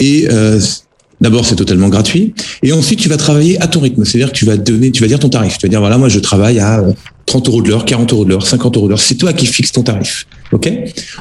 et euh, D'abord, c'est totalement gratuit. Et ensuite, tu vas travailler à ton rythme. C'est-à-dire que tu vas donner, tu vas dire ton tarif. Tu vas dire, voilà, moi, je travaille à 30 euros de l'heure, 40 euros de l'heure, 50 euros de l'heure. C'est toi qui fixes ton tarif. OK?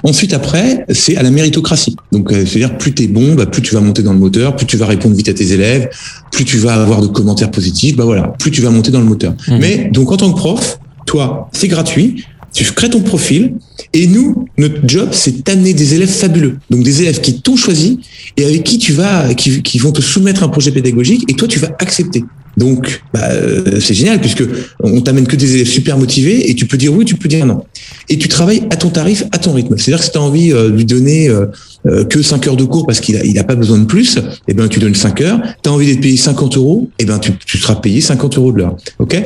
Ensuite, après, c'est à la méritocratie. Donc, euh, c'est-à-dire, plus tu es bon, bah, plus tu vas monter dans le moteur, plus tu vas répondre vite à tes élèves, plus tu vas avoir de commentaires positifs, bah voilà, plus tu vas monter dans le moteur. Mmh. Mais, donc, en tant que prof, toi, c'est gratuit tu crées ton profil et nous, notre job, c'est d'amener des élèves fabuleux. Donc des élèves qui t'ont choisi et avec qui tu vas, qui, qui, vont te soumettre un projet pédagogique et toi, tu vas accepter. Donc, bah, euh, c'est génial puisque on t'amène que des élèves super motivés et tu peux dire oui, tu peux dire non. Et tu travailles à ton tarif, à ton rythme. C'est-à-dire que si tu as envie euh, de lui donner euh, que 5 heures de cours parce qu'il a, il a pas besoin de plus, eh ben tu donnes 5 heures. Tu as envie d'être payé 50 euros, eh ben tu, tu seras payé 50 euros de l'heure. Ok?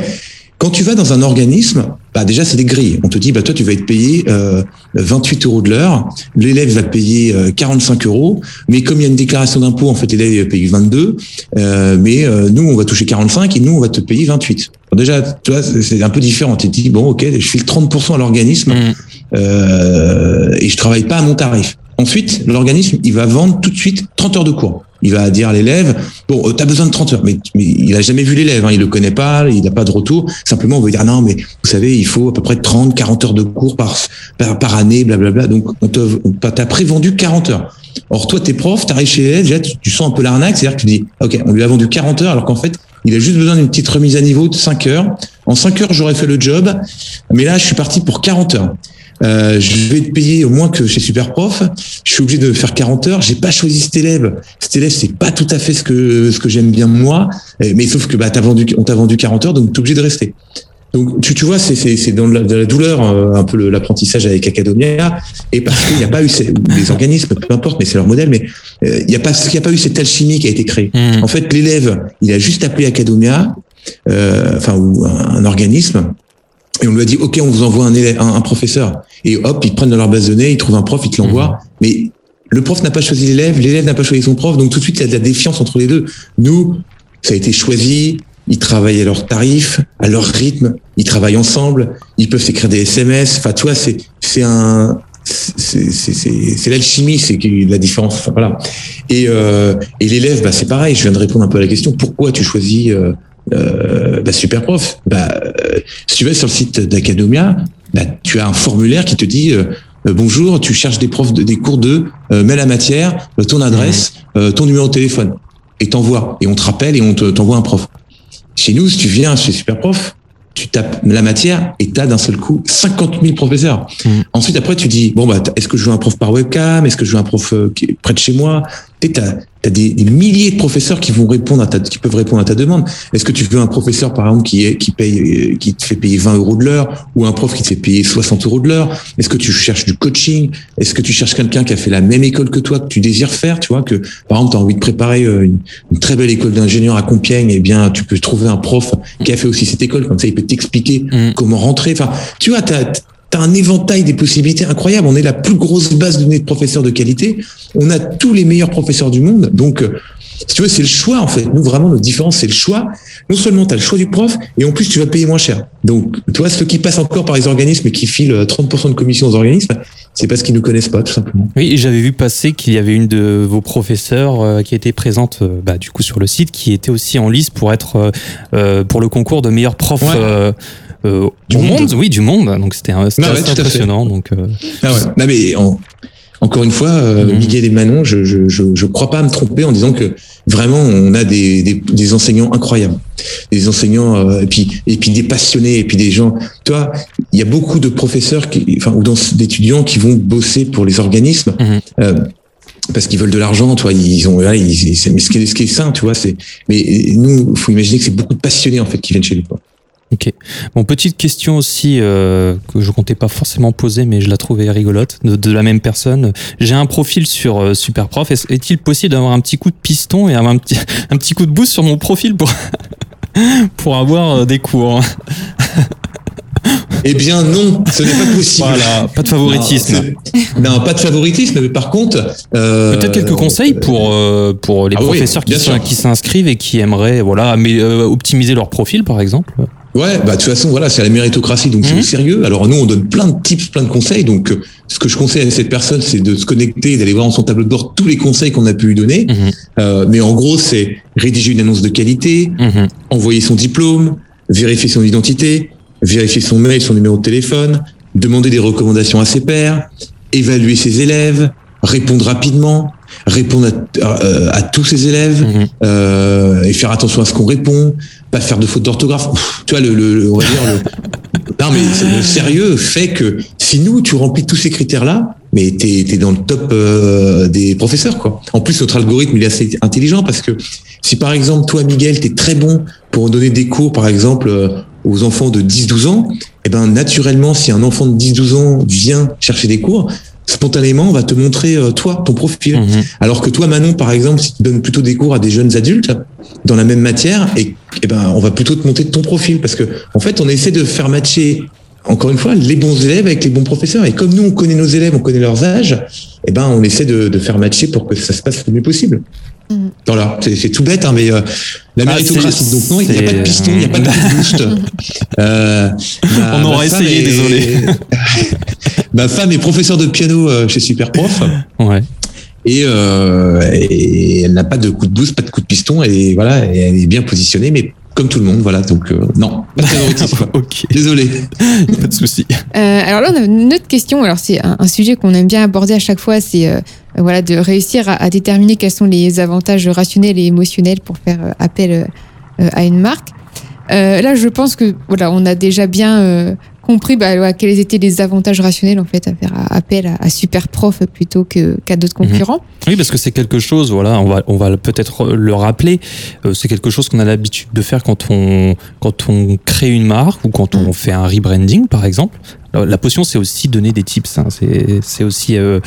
Quand tu vas dans un organisme, bah déjà c'est des grilles. On te dit bah toi tu vas être payé euh, 28 euros de l'heure, l'élève va payer euh, 45 euros, mais comme il y a une déclaration d'impôt, en fait l'élève paye 22, euh, mais euh, nous on va toucher 45 et nous on va te payer 28. déjà tu vois c'est un peu différent. Tu te dis bon ok je file 30% à l'organisme mmh. euh, et je travaille pas à mon tarif. Ensuite, l'organisme, il va vendre tout de suite 30 heures de cours. Il va dire à l'élève, bon, euh, tu as besoin de 30 heures, mais, il a jamais vu l'élève, hein, il le connaît pas, il n'a pas de retour. Simplement, on va dire, non, mais vous savez, il faut à peu près 30, 40 heures de cours par, par, année, blablabla. Donc, on t'a prévendu 40 heures. Or, toi, t'es prof, t'arrives chez l'élève, déjà, tu, sens un peu l'arnaque, c'est-à-dire que tu dis, OK, on lui a vendu 40 heures, alors qu'en fait, il a juste besoin d'une petite remise à niveau de 5 heures. En 5 heures, j'aurais fait le job, mais là, je suis parti pour 40 heures. Euh, je vais te payer au moins que chez Superprof. Je suis obligé de faire 40 heures. J'ai pas choisi cet élève. Cet élève, c'est pas tout à fait ce que ce que j'aime bien moi. Mais sauf que bah t'as vendu, on t'a vendu 40 heures, donc t'es obligé de rester. Donc tu, tu vois, c'est c'est dans la, de la douleur euh, un peu l'apprentissage avec Academia et parce qu'il n'y a pas eu ces, les organismes, peu importe, mais c'est leur modèle, mais euh, il n'y a pas il y a pas eu cette alchimie qui a été créée. Mmh. En fait, l'élève, il a juste appelé Academia, euh, enfin ou un, organisme. Et on lui a dit, OK, on vous envoie un, élève, un, professeur. Et hop, ils prennent dans leur base de données, ils trouvent un prof, ils te l'envoient. Mmh. Mais le prof n'a pas choisi l'élève, l'élève n'a pas choisi son prof. Donc tout de suite, il y a de la défiance entre les deux. Nous, ça a été choisi, ils travaillent à leur tarif, à leur rythme, ils travaillent ensemble, ils peuvent s'écrire des SMS. Enfin, tu vois, c'est c'est un c'est l'alchimie, c'est la différence. Voilà. Et, euh, et l'élève, bah, c'est pareil. Je viens de répondre un peu à la question. Pourquoi tu choisis euh, euh, bah, Superprof bah, euh, Si tu vas sur le site d'Academia, bah, tu as un formulaire qui te dit euh, bonjour, tu cherches des profs de, des cours de, mets la matière, ton adresse, mmh. ton numéro de téléphone, et t'envoies. Et on te rappelle et on t'envoie un prof. Chez nous, si tu viens chez Superprof, tu tapes la matière et tu as d'un seul coup 50 000 professeurs. Mmh. Ensuite, après, tu dis, bon, bah, est-ce que je veux un prof par webcam? Est-ce que je veux un prof euh, qui est près de chez moi? Tu as, des, des, milliers de professeurs qui vont répondre à ta, qui peuvent répondre à ta demande. Est-ce que tu veux un professeur, par exemple, qui est, qui paye, euh, qui te fait payer 20 euros de l'heure ou un prof qui te fait payer 60 euros de l'heure? Est-ce que tu cherches du coaching? Est-ce que tu cherches quelqu'un qui a fait la même école que toi, que tu désires faire Tu vois, que, par exemple, tu as envie de préparer euh, une, une très belle école d'ingénieur à Compiègne, eh bien, tu peux trouver un prof qui a fait aussi cette école. Comme ça, il peut t'expliquer mmh. comment rentrer. Enfin, tu vois, tu as, un éventail des possibilités incroyables. On est la plus grosse base de données de professeurs de qualité. On a tous les meilleurs professeurs du monde. Donc, euh, si tu veux, c'est le choix, en fait. Nous, vraiment, notre différence, c'est le choix. Non seulement tu as le choix du prof, et en plus, tu vas payer moins cher. Donc, tu vois, ceux qui passent encore par les organismes et qui filent 30% de commission aux organismes, c'est parce qu'ils ne connaissent pas, tout simplement. Oui, j'avais vu passer qu'il y avait une de vos professeurs euh, qui était présente, euh, bah, du coup, sur le site, qui était aussi en liste pour être, pour le concours de meilleur prof. Euh, du monde. oui, du monde. Donc c'était impressionnant. Donc, euh, ah ouais. mais encore une fois, euh, mhm. Miguel et Manon, je, je, je, crois pas me tromper en disant que vraiment on a des, des, enseignants incroyables, des enseignants et puis et puis des passionnés et puis des gens. Tu vois, il y a beaucoup de professeurs qui, enfin ou d'étudiants qui vont bosser pour les organismes. Mhm. parce qu'ils veulent de l'argent, tu vois, ils ont, ils, mais ce qui est, ce qui est sain, tu vois, c'est, mais nous, faut imaginer que c'est beaucoup de passionnés en fait qui viennent chez nous. Ok. Bon, petite question aussi euh, que je comptais pas forcément poser, mais je la trouvais rigolote, de, la même personne. J'ai un profil sur euh, Superprof. Est-il possible d'avoir un petit coup de piston et un petit, un petit coup de boost sur mon profil pour, pour avoir euh, des cours? Eh bien non, ce n'est pas possible. Voilà, pas de favoritisme. Non, pas de favoritisme, mais par contre... Euh, Peut-être quelques conseils pour, euh, pour les ah professeurs qui s'inscrivent et qui aimeraient voilà, mais, optimiser leur profil, par exemple Ouais, bah de toute façon, voilà, c'est la méritocratie, donc c'est mhm. sérieux. Alors nous, on donne plein de tips, plein de conseils. Donc, euh, ce que je conseille à cette personne, c'est de se connecter d'aller voir dans son tableau de bord tous les conseils qu'on a pu lui donner. Mhm. Euh, mais en gros, c'est rédiger une annonce de qualité, mhm. envoyer son diplôme, vérifier son identité, vérifier son mail, son numéro de téléphone, demander des recommandations à ses pairs, évaluer ses élèves, répondre rapidement, répondre à, tous ses élèves euh, et faire attention à ce qu'on répond, pas faire de fautes d'orthographe. Tu vois, le, le, on va dire le, non mais le sérieux fait que si nous tu remplis tous ces critères là, mais t'es es dans le top euh, des professeurs quoi. En plus notre algorithme il est assez intelligent parce que si par exemple toi Miguel t'es très bon pour donner des cours par exemple euh, aux enfants de 10-12 ans, et eh ben naturellement si un enfant de 10-12 ans vient chercher des cours, spontanément, on va te montrer euh, toi, ton profil. Mhm. Alors que toi, Manon, par exemple, si tu donnes plutôt des cours à des jeunes adultes dans la même matière, et, eh ben, on va plutôt te montrer ton profil parce que, en fait, on essaie de faire matcher. Encore une fois, les bons élèves avec les bons professeurs. Et comme nous, on connaît nos élèves, on connaît leurs âges, eh ben, on essaie de, de faire matcher pour que ça se passe le mieux possible. Mhm. Voilà, c'est tout bête, hein, mais euh, la ah, méritocratie. donc non, il n'y a pas de piston, il n'y a pas de boost. euh, on aurait essayé, désolé. ma femme est professeure de piano euh, chez Superprof. Ouais. Et, euh, et elle n'a pas de coup de boost, pas de coup de piston, et voilà, et elle est bien positionnée, mais comme tout le monde, voilà. Donc euh, non, pas de favoritisme. Désolé. pas de souci. Euh, alors là, on a une autre question. Alors c'est un, sujet qu'on aime bien aborder à chaque fois, c'est euh, voilà de réussir à, à, déterminer quels sont les avantages rationnels et émotionnels pour faire appel à une marque. là, je pense que voilà, on a déjà bien compris bah, quels étaient les avantages rationnels en fait à faire appel à, super prof plutôt que qu'à d'autres mhm. concurrents. Oui, parce que c'est quelque chose, voilà, on va on va peut-être le rappeler, euh, c'est quelque chose qu'on a l'habitude de faire quand on quand on crée une marque ou quand on mm. fait un rebranding par exemple. La potion, c'est aussi donner des tips. Hein. C'est aussi euh,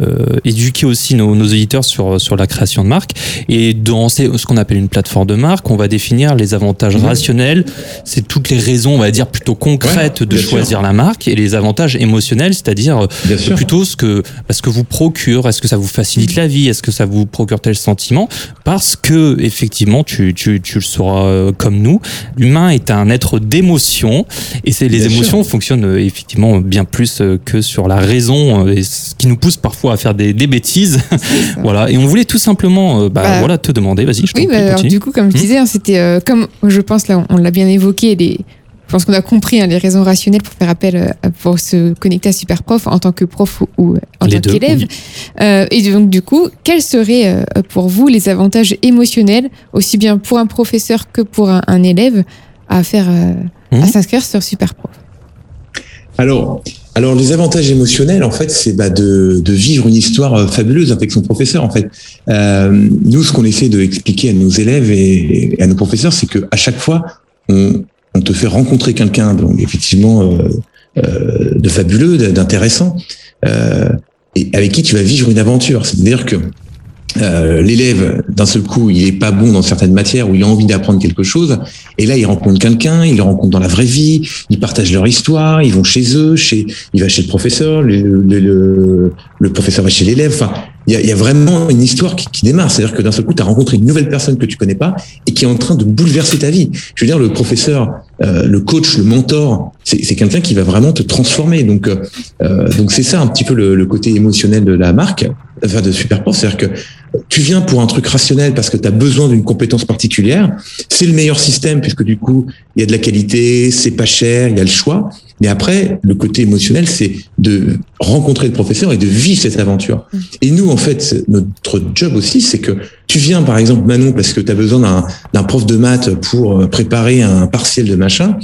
euh, éduquer aussi nos, nos, auditeurs sur sur la création de marque. Et dans ce qu'on appelle une plateforme de marque, on va définir les avantages mmh. rationnels. C'est toutes les raisons, on va dire plutôt concrètes de choisir la marque, et les avantages émotionnels, c'est-à-dire euh, plutôt ce que ce que vous procure. Est-ce que ça vous facilite la vie Est-ce que ça vous procure tel sentiment? Parce que effectivement, tu tu tu le sauras euh, comme nous, l'humain est un être d'émotion, et c'est les émotions fonctionnent euh, effectivement bien plus euh, que sur la raison, euh, et ce qui nous pousse parfois à faire des, bêtises. voilà. Et on voulait tout simplement, euh, bah, bah, voilà, te demander. Vas-y. Je oui, bah, du coup, comme je hmm disais, hein, c'était comme je pense là, on, l'a bien évoqué. Les, je pense qu'on a compris hein, les raisons rationnelles pour faire appel pour se connecter à Superprof en tant que prof ou, en tant qu'élève. et donc du coup, quels seraient pour vous les avantages émotionnels, aussi bien pour un professeur que pour un, élève, à faire, à hmm s'inscrire sur Superprof? Alors, alors les avantages émotionnels, en fait, c'est bah, de, de, vivre une histoire euh, fabuleuse avec son professeur. En fait, euh, nous, ce qu'on essaie de expliquer à nos élèves et, à nos professeurs, c'est que à chaque fois, on, on te fait rencontrer quelqu'un, donc effectivement euh, euh, de fabuleux, d'intéressant, euh, et avec qui tu vas vivre une aventure. C'est-à-dire que euh, l'élève, d'un seul coup, il est pas bon dans certaines matières où il a envie d'apprendre quelque chose, et là, il rencontre quelqu'un, il le rencontre dans la vraie vie, ils partagent leur histoire, ils vont chez eux, chez, il va chez le professeur, le, le, le, professeur va chez l'élève. Enfin, il y a, y a, vraiment une histoire qui, qui démarre. C'est-à-dire que d'un seul coup, tu as rencontré une nouvelle personne que tu connais pas et qui est en train de bouleverser ta vie. Je veux dire, le professeur, euh, le coach, le mentor, c'est quelqu'un qui va vraiment te transformer. Donc, euh, donc c'est ça un petit peu le, le côté émotionnel de la marque, enfin de Superprof, c'est-à-dire que tu viens pour un truc rationnel parce que tu as besoin d'une compétence particulière. C'est le meilleur système puisque du coup, il y a de la qualité, c'est pas cher, il y a le choix. Mais après, le côté émotionnel, c'est de rencontrer le professeur et de vivre cette aventure. Et nous, en fait, notre job aussi, c'est que tu viens, par exemple, Manon, parce que tu as besoin d'un prof de maths pour préparer un partiel de machin.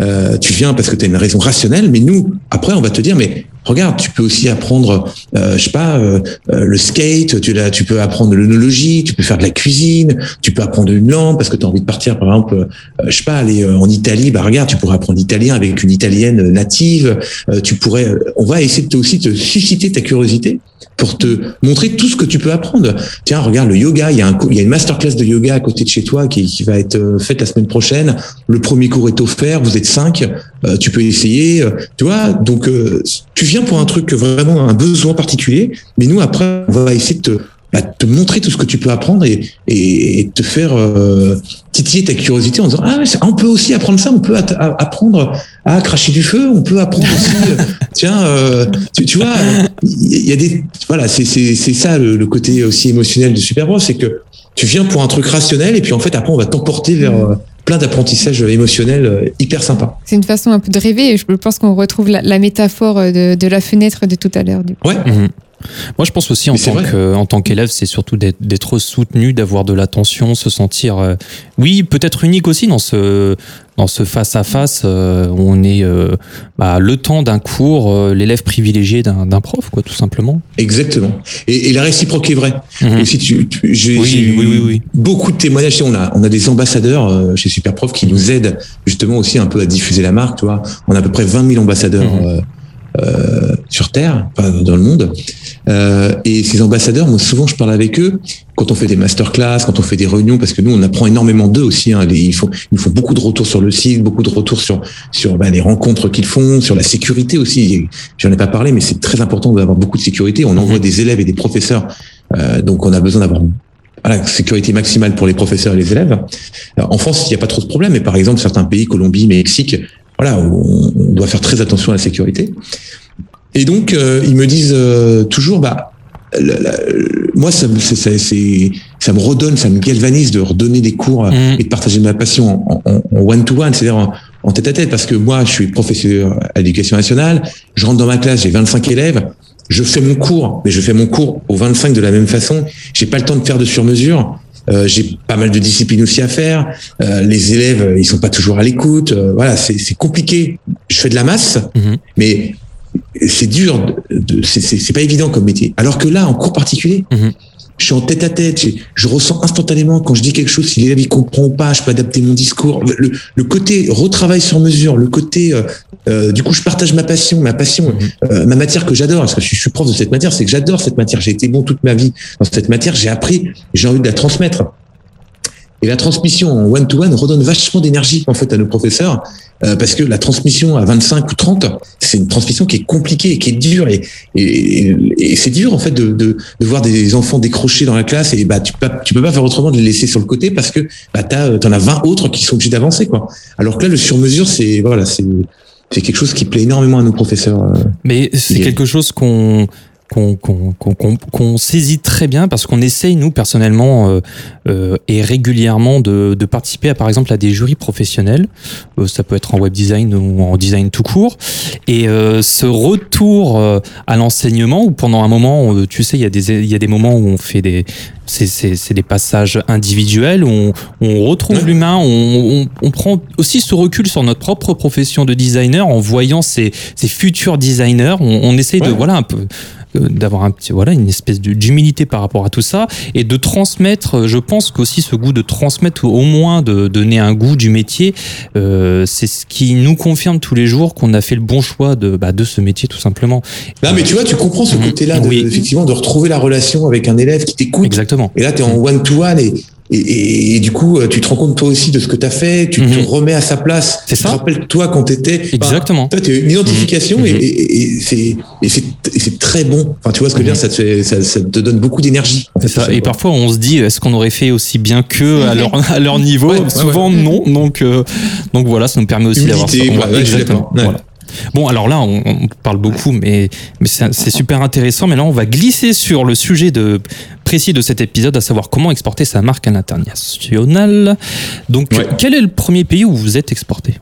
Euh, tu viens parce que tu as une raison rationnelle, mais nous, après, on va te dire, mais regarde, tu peux aussi apprendre, euh, je sais pas, euh, euh, le skate, tu, là, tu peux apprendre l'œnologie, tu peux faire de la cuisine, tu peux apprendre une langue parce que tu as envie de partir, par exemple, je sais pas, aller en Italie, bah regarde, tu pourrais apprendre l'italien avec une italienne native, tu pourrais, on va essayer de aussi te susciter ta curiosité pour te montrer tout ce que tu peux apprendre. Tiens, regarde le yoga, il y a, un, il y a une masterclass de yoga à côté de chez toi qui, qui va être faite la semaine prochaine. Le premier cours est offert, vous êtes cinq, tu peux essayer, tu vois. Donc, tu viens pour un truc vraiment un besoin particulier, mais nous après on va essayer de te, bah, te montrer tout ce que tu peux apprendre et, et, te faire euh, titiller ta curiosité en disant ah on peut aussi apprendre ça, on peut apprendre à cracher du feu, on peut apprendre aussi euh, tiens euh, tu, vois il y a des voilà c'est c'est c'est ça le, côté aussi émotionnel de Superbro, c'est que tu viens pour un truc rationnel et puis en fait après on va t'emporter vers plein d'apprentissages émotionnels euh, hyper sympas. C'est une façon un peu de rêver et je pense qu'on retrouve la, métaphore de, la fenêtre de tout à l'heure. Ouais. Mhm. Moi, je pense aussi en tant, que, en tant qu'élève, c'est surtout d'être soutenu, d'avoir de l'attention, se sentir, euh, oui, peut-être unique aussi dans ce dans ce face à face où on est euh, bah, le temps d'un cours, euh, l'élève privilégié d'un prof, quoi, tout simplement. Exactement. Et, la réciproque est vraie. Mhm. Aussi, tu, j'ai oui, oui, oui, beaucoup de témoignages. On a on a des ambassadeurs chez Superprof qui nous aident justement aussi un peu à diffuser la marque. Tu vois, on a à peu près 20 000 ambassadeurs. Mhm. Euh, sur Terre, dans le monde. Euh, et ces ambassadeurs, moi souvent je parle avec eux quand on fait des masterclass, quand on fait des réunions, parce que nous on apprend énormément d'eux aussi. Hein, ils, font, ils font beaucoup de retours sur le site, beaucoup de retours sur sur bah, les rencontres qu'ils font, sur la sécurité aussi. J'en ai pas parlé, mais c'est très important d'avoir beaucoup de sécurité. On envoie mhm. des élèves et des professeurs, euh, donc on a besoin d'avoir voilà, sécurité maximale pour les professeurs et les élèves. en France, il n'y a pas trop de problèmes, mais par exemple, certains pays, Colombie, Mexique, voilà, on, doit faire très attention à la sécurité. Et donc, euh, ils me disent euh, toujours, bah, moi, ça, ça me redonne, ça me galvanise de redonner des cours mmh. et de partager ma passion en one-to-one, c'est-à-dire en, tête à tête, parce que moi, je suis professeur à l'éducation nationale, je rentre dans ma classe, j'ai 25 élèves, je fais mon cours, mais je fais mon cours aux 25 de la même façon, j'ai pas le temps de faire de sur-mesure, Euh, j'ai pas mal de disciplines aussi à faire. Euh, les élèves, ils sont pas toujours à l'écoute. Euh, voilà, c'est compliqué. Je fais de la masse, mhm. mais c'est dur. C'est pas évident comme métier. Alors que là, en cours particulier, mhm je suis en tête à tête, je, ressens instantanément quand je dis quelque chose, si l'élève il comprend pas, je peux adapter mon discours. Le, côté retravail sur mesure, le côté, euh, euh, du coup, je partage ma passion, ma passion, mhm. euh, ma matière que j'adore, parce que je suis prof de cette matière, c'est que j'adore cette matière. J'ai été bon toute ma vie dans cette matière, j'ai appris, j'ai envie de la transmettre. Et la transmission en one-to-one redonne vachement d'énergie en fait à nos professeurs euh, parce que la transmission à 25 ou 30, c'est une transmission qui est compliquée et qui est dure et, et, c'est dur en fait de, de, de, voir des enfants décrocher dans la classe et bah tu peux tu peux pas faire autrement de les laisser sur le côté parce que bah t'en as 20 autres qui sont obligés d'avancer quoi. Alors que là le sur-mesure c'est voilà c'est c'est quelque chose qui plaît énormément à nos professeurs. Euh, Mais c'est quelque chose qu'on qu'on saisit très bien parce qu'on essaye nous personnellement euh, euh, et régulièrement de, de, participer à par exemple à des jurys professionnels. Euh, ça peut être en web design ou en design tout court. Et ce retour à l'enseignement où pendant un moment tu sais il y a des il y a des moments où on fait des c'est des passages individuels où on, on retrouve l'humain, on, on, on, prend aussi ce recul sur notre propre profession de designer en voyant ces, ces futurs designers. On, on essaye de voilà un peu euh, d'avoir un petit voilà une espèce d'humilité par rapport à tout ça et de transmettre je pense qu'aussi ce goût de transmettre au moins de, donner un goût du métier euh, c'est ce qui nous confirme tous les jours qu'on a fait le bon choix de bah, de ce métier tout simplement. Non mais tu vois tu comprends ce mhm. côté là effectivement de retrouver la relation avec un élève qui t'écoute. Exactement. Et là tu es en one to one et et, et, du coup, euh, tu te rends compte toi aussi de ce que tu as fait, tu te mhm. remets à sa place. C'est ça. Tu te rappelles toi quand tu étais. Exactement. toi, tu une identification mhm. et, et, et c'est très bon. Enfin, tu vois ce que je veux dire, ça te, fait, ça, ça te donne beaucoup d'énergie. C'est ça. Et parfois, on se dit, est-ce qu'on aurait fait aussi bien qu'eux à leur, à leur niveau? Souvent, non. Donc, euh, donc voilà, ça nous permet aussi d'avoir ça. Exactement. Voilà. Bon, alors là, on, parle beaucoup, mais, mais c'est super intéressant. Mais là, on va glisser sur le sujet de, précis de cet épisode, à savoir comment exporter sa marque à l'international. Donc, quel est le premier pays où vous êtes exporté?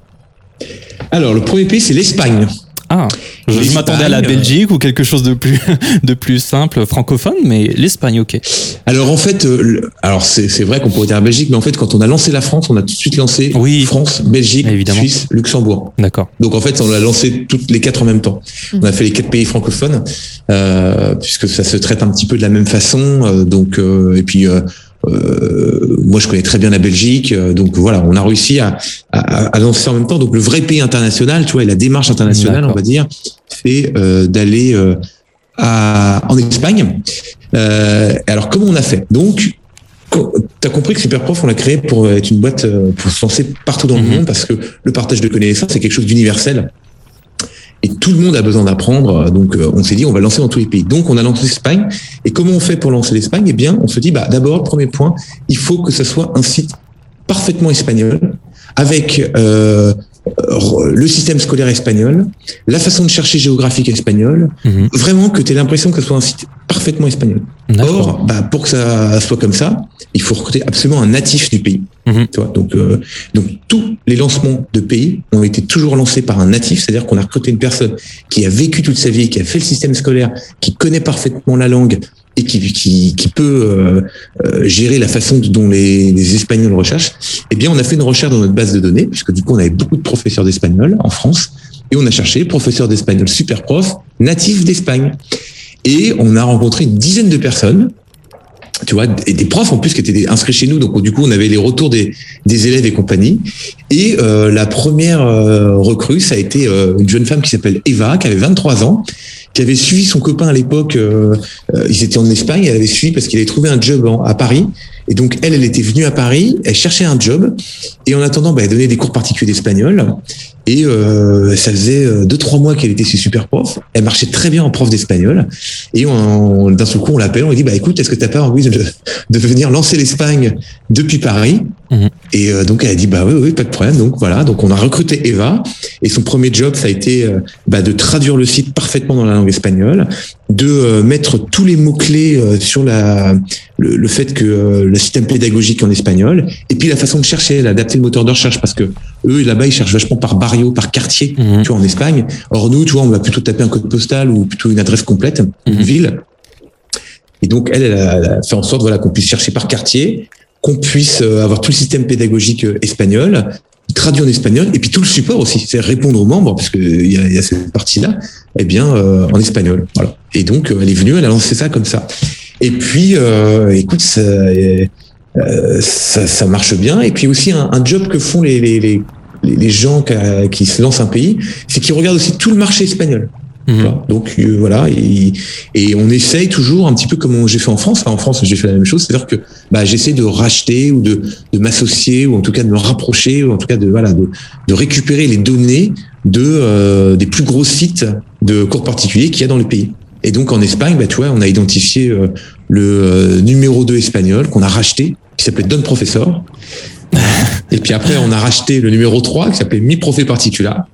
Alors, le premier pays, c'est l'Espagne. Ah, je, m'attendais à la Belgique ou quelque chose de plus de plus simple francophone, mais l'Espagne, ok. Alors en fait, euh, alors c'est vrai qu'on pourrait dire la Belgique, mais en fait quand on a lancé la France, on a tout de suite lancé oui, France, Belgique, Suisse, Luxembourg. D'accord. Donc en fait, on a lancé toutes les quatre en même temps. On a fait les quatre pays francophones euh, puisque ça se traite un petit peu de la même façon. Euh, donc et puis euh, moi, je connais très bien la Belgique, euh, donc voilà, on a réussi à, à, à, lancer en même temps. Donc le vrai pays international, tu vois, et la démarche internationale, on va dire, c'est euh, d'aller euh, en Espagne. alors comment on a fait? Donc tu as compris que Superprof, on l'a créé pour être une boîte pour se lancer partout dans le mhm. monde parce que le partage de connaissances, c'est quelque chose d'universel et tout le monde a besoin d'apprendre. Donc, euh, on s'est dit, on va lancer dans tous les pays. Donc, on a lancé l'Espagne. Et comment on fait pour lancer l'Espagne? Eh bien, on se dit, bah, d'abord, premier point, il faut que ce soit un site parfaitement espagnol, avec euh, le système scolaire espagnol, la façon de chercher géographique espagnole, mhm. vraiment que tu aies l'impression que ce soit un site parfaitement espagnol. Or, bah, pour que ça soit comme ça, il faut recruter absolument un natif du pays. Mhm. Tu vois, donc, euh, donc tous les lancements de pays ont été toujours lancés par un natif, c'est-à-dire qu'on a recruté une personne qui a vécu toute sa vie, qui a fait le système scolaire, qui connaît parfaitement la langue et qui, qui, qui peut euh, euh, gérer la façon dont les, les, Espagnols recherchent. Eh bien, on a fait une recherche dans notre base de données, puisque du coup, on avait beaucoup de professeurs d'espagnol en France, et on a cherché professeurs d'espagnol super prof, natifs d'Espagne. Et on a rencontré une dizaine de personnes tu vois, et des profs en plus qui étaient inscrits chez nous. Donc du coup, on avait les retours des, des élèves et compagnie. Et euh, la première euh, recrue, ça a été euh, une jeune femme qui s'appelle Eva, qui avait 23 ans, qui avait suivi son copain à l'époque. ils étaient en Espagne. Elle avait suivi parce qu'il avait trouvé un job à Paris. Et donc elle, elle était venue à Paris. Elle cherchait un job. Et en attendant, bah, elle donnait des cours particuliers d'espagnol. Et euh, ça faisait euh, deux trois mois qu'elle était chez super prof. Elle marchait très bien en prof d'espagnol. Et d'un seul coup, on l'appelle, on lui dit bah écoute, est-ce que t'as pas envie de venir lancer l'Espagne depuis Paris? Mhm. Et euh, donc elle a dit bah oui oui pas de problème. Donc voilà, donc on a recruté Eva et son premier job ça a été euh, bah, de traduire le site parfaitement dans la langue espagnole, de mettre tous les mots clés sur la le, le fait que le système pédagogique en espagnol et puis la façon de chercher, d'adapter le moteur de recherche parce que eux là-bas ils cherchent vachement par barrio, par quartier, mhm. tu vois en Espagne. Or nous, tu vois, on va plutôt taper un code postal ou plutôt une adresse complète, une mhm. ville. Et donc elle, elle a, fait en sorte voilà qu'on puisse chercher par quartier qu'on puisse avoir tout le système pédagogique espagnol, traduit en espagnol, et puis tout le support aussi, c'est répondre aux membres, parce qu'il y a, y a cette partie-là, eh bien, en espagnol. Voilà. Et donc, elle est venue, elle a lancé ça comme ça. Et puis, écoute, ça, ça, ça, marche bien. Et puis aussi, un, job que font les, les, les les gens qui, se lancent un pays, c'est qu'ils regardent aussi tout le marché espagnol. Mhm. Donc euh, voilà, et, et, on essaye toujours un petit peu comme j'ai fait en France. en France, j'ai fait la même chose, c'est-à-dire que bah, j'essaie de racheter ou de, de m'associer ou en tout cas de me rapprocher ou en tout cas de voilà de, de récupérer les données de euh, des plus gros sites de cours particuliers qu'il y a dans le pays. Et donc en Espagne, bah, tu vois, on a identifié euh, le numéro 2 espagnol qu'on a racheté, qui s'appelait Don Professor. Et puis après, on a racheté le numéro 3 qui s'appelait Mi Profé Particular.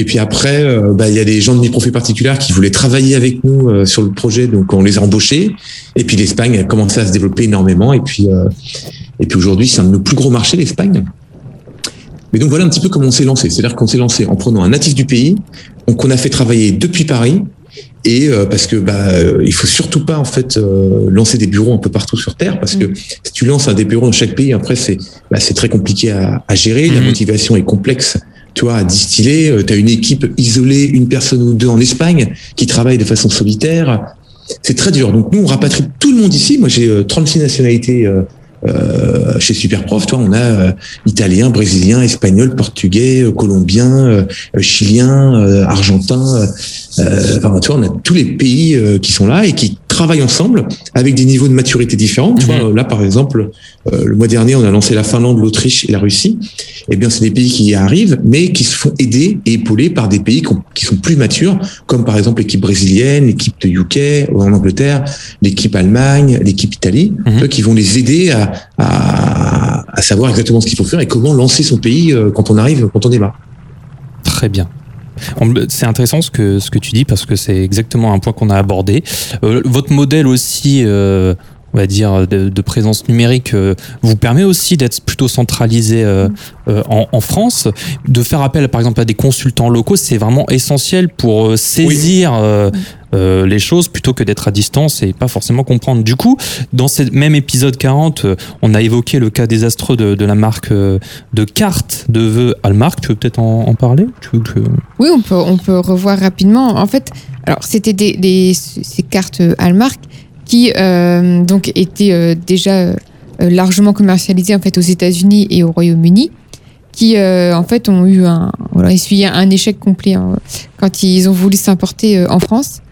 Et puis après, euh, bah, il y a des gens de Mi Profé Particular qui voulaient travailler avec nous euh, sur le projet, donc on les a embauchés. Et puis l'Espagne a commencé à se développer énormément. Et puis, euh, et puis aujourd'hui, c'est un de nos plus gros marchés, l'Espagne. Mais donc voilà un petit peu comment on s'est lancé. C'est-à-dire qu'on s'est lancé en prenant un natif du pays, qu'on a fait travailler depuis Paris, et euh, parce que bah euh, il faut surtout pas en fait euh, lancer des bureaux un peu partout sur terre parce que mm. si tu lances un des bureaux dans chaque pays après c'est bah, c'est très compliqué à, à gérer la mm. motivation est complexe tu vois à distiller tu as une équipe isolée une personne ou deux en Espagne qui travaille de façon solitaire. C'est très dur. Donc nous on rapatrie tout le monde ici. Moi j'ai 36 nationalités euh, chez Superprof, toi, on a euh, italien, brésilien, espagnol, portugais, euh, colombien, chilien, argentin. enfin, tu vois, on a tous les pays qui sont là et qui travaillent ensemble avec des niveaux de maturité différents. Tu vois, mhm. là, par exemple, le mois dernier, on a lancé la Finlande, l'Autriche et la Russie. Eh bien, c'est des pays qui y arrivent, mais qui se font aider et épauler par des pays qui sont plus matures, comme par exemple l'équipe brésilienne, l'équipe de UK en Angleterre, l'équipe Allemagne, l'équipe Italie, mhm. qui vont les aider à, à, à savoir exactement ce qu'il faut faire et comment lancer son pays euh, quand on arrive, quand on démarre. Très bien. C'est intéressant ce que, ce que tu dis parce que c'est exactement un point qu'on a abordé. Euh, votre modèle aussi, euh, on va dire, de, présence numérique euh, vous permet aussi d'être plutôt centralisé euh, euh, en, en, France, de faire appel par exemple à des consultants locaux, c'est vraiment essentiel pour saisir les choses plutôt que d'être à distance et pas forcément comprendre. Du coup, dans ce même épisode 40, on a évoqué le cas désastreux de, de la marque de cartes de vœux Almark. Tu veux peut-être en, en, parler? Tu veux que... Oui, on peut, on peut revoir rapidement. En fait, alors c'était des, des, ces cartes Almark qui euh, donc était euh, déjà euh, largement commercialisé en fait aux États-Unis et au Royaume-Uni qui en fait ont eu un voilà essuyé un échec complet hein, quand ils ont voulu s'importer en France.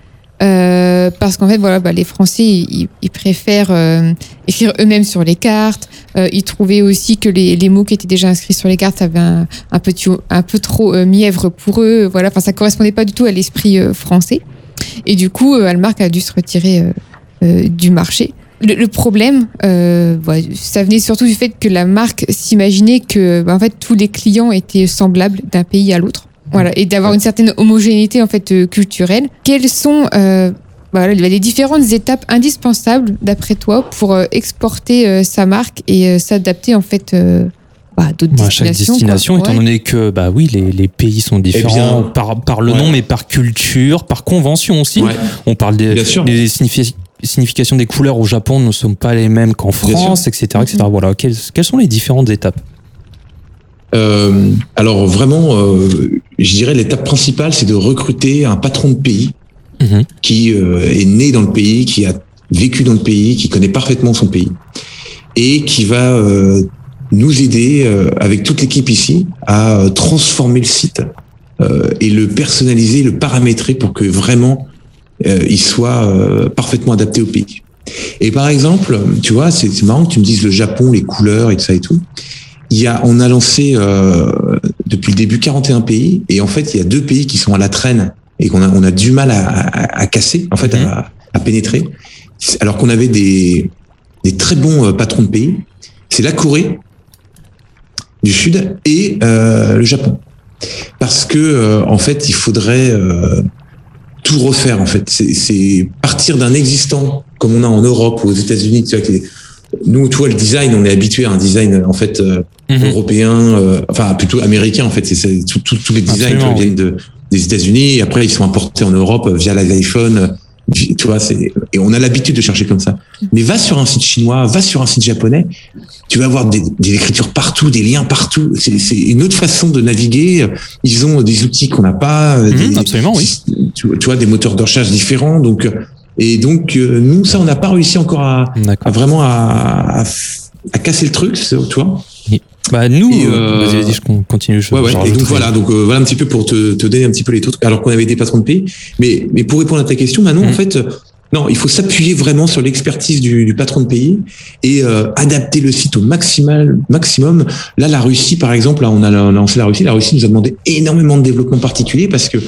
Euh, parce qu'en fait voilà bah, les Français ils, préfèrent euh, écrire eux-mêmes sur les cartes. Euh, ils trouvaient aussi que les, les, mots qui étaient déjà inscrits sur les cartes avaient un, un peu un peu trop mièvre pour eux. Voilà enfin ça correspondait pas du tout à l'esprit français. Et du coup Almark a dû se retirer euh, du marché. Le, problème, euh, ça venait surtout du fait que la marque s'imaginait que bah, en fait tous les clients étaient semblables d'un pays à l'autre. Voilà, et d'avoir une certaine homogénéité en fait euh, culturelle. Quelles sont euh, voilà, les différentes étapes indispensables d'après toi pour euh, exporter sa marque et s'adapter en fait bah, d'autres bah, Chaque destination, étant donné que bah oui, les, les pays sont eh différents par, par le nom, mais par culture, par convention aussi. On parle des, des significations signification des couleurs au Japon ne sont pas les mêmes qu'en France, etc., etc. Mm-hmm. Voilà. Quelles, quelles, sont les différentes étapes euh, Alors vraiment, euh, je dirais l'étape principale, c'est de recruter un patron de pays mm-hmm. qui euh, est né dans le pays, qui a vécu dans le pays, qui connaît parfaitement son pays et qui va nous aider avec toute l'équipe ici à transformer le site et le personnaliser, le paramétrer pour que vraiment euh, il soit euh, parfaitement adapté au pays. Et par exemple, tu vois, c'est marrant que tu me dises le Japon, les couleurs et tout ça et tout. Il y a, on a lancé euh, depuis le début 41 pays et en fait il y a deux pays qui sont à la traîne et qu'on a, on a du mal à, à, à casser, en fait, à, mhm. à, pénétrer. Alors qu'on avait des, des très bons euh, patrons de pays. C'est la Corée du Sud et euh, le Japon. Parce que euh, en fait, il faudrait tout refaire en fait. C'est partir d'un existant comme on a en Europe ou aux États-Unis. Tu vois, nous, tu vois, le design, on est habitué à un design en fait euh, mhm. européen, euh, enfin plutôt américain en fait. C'est tous les designs viennent de, des États-Unis et après ils sont importés en Europe via les iPhone, tu vois, c'est et on a l'habitude de chercher comme ça. Mais va sur un site chinois, va sur un site japonais, tu vas avoir des, des écritures partout, des liens partout. C'est une autre façon de naviguer. Ils ont des outils qu'on n'a pas, mmh, absolument, oui. Tu, vois, des moteurs de recherche différents. Donc et donc nous, ça, on n'a pas réussi encore à, à vraiment à, à, à, casser le truc, tu vois. Bah nous, euh, vas-y, vas-y, je continue. Je, ouais, ouais. Et donc voilà, donc euh, voilà un petit peu pour te, te, donner un petit peu les trucs, alors qu'on avait des patrons de pays. Mais mais pour répondre à ta question, maintenant en mmh. fait, non, il faut s'appuyer vraiment sur l'expertise du, du, patron de pays et euh, adapter le site au maximal maximum. Là, la Russie, par exemple, là on a lancé la Russie. La Russie nous a demandé énormément de développement particulier parce que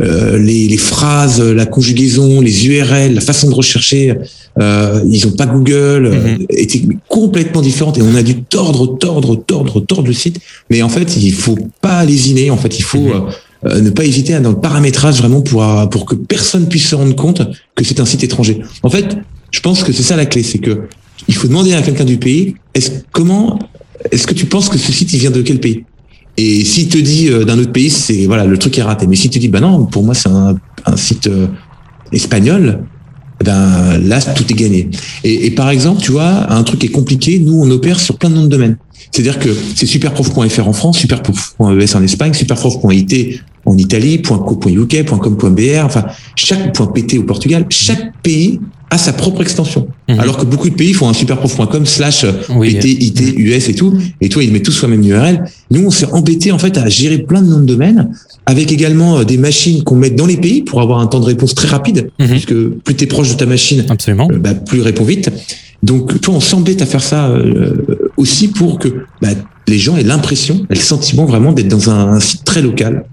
euh, les, les, phrases, la conjugaison, les URL, la façon de rechercher, euh, ils ont pas Google, euh, mhm. étaient complètement différentes et on a dû tordre, tordre, tordre, tordre le site. Mais en fait, il faut pas lésiner. En fait, il faut mhm. euh, ne pas hésiter dans le paramétrage vraiment pour pour que personne puisse se rendre compte que c'est un site étranger. En fait, je pense que c'est ça la clé, c'est que il faut demander à quelqu'un du pays, est-ce comment est-ce que tu penses que ce site il vient de quel pays? Et s'il te dit euh, d'un autre pays, c'est voilà, le truc est raté. Mais s'il te dit, bah non, pour moi c'est un, site euh, espagnol, eh ben là tout est gagné. Et, par exemple, tu vois, un truc est compliqué, nous on opère sur plein de noms de domaines. C'est-à-dire que c'est superprof.fr en France, superprof.es en Espagne, superprof.it en Italie, .co.uk, .com.br, enfin chaque .pt au Portugal, chaque pays a sa propre extension. Mhm. Alors que beaucoup de pays font un superprof.com slash pt, it, us et tout, et toi ils mettent tous la même URL. Nous on s'est embêté en fait à gérer plein de noms de domaines, avec également euh, des machines qu'on met dans les pays pour avoir un temps de réponse très rapide, mhm. puisque plus tu es proche de ta machine, Absolument. Euh, bah, plus répond vite. Donc, toi, on s'embête à faire ça euh, aussi pour que bah, les gens aient l'impression, le sentiment vraiment d'être dans un, site très local.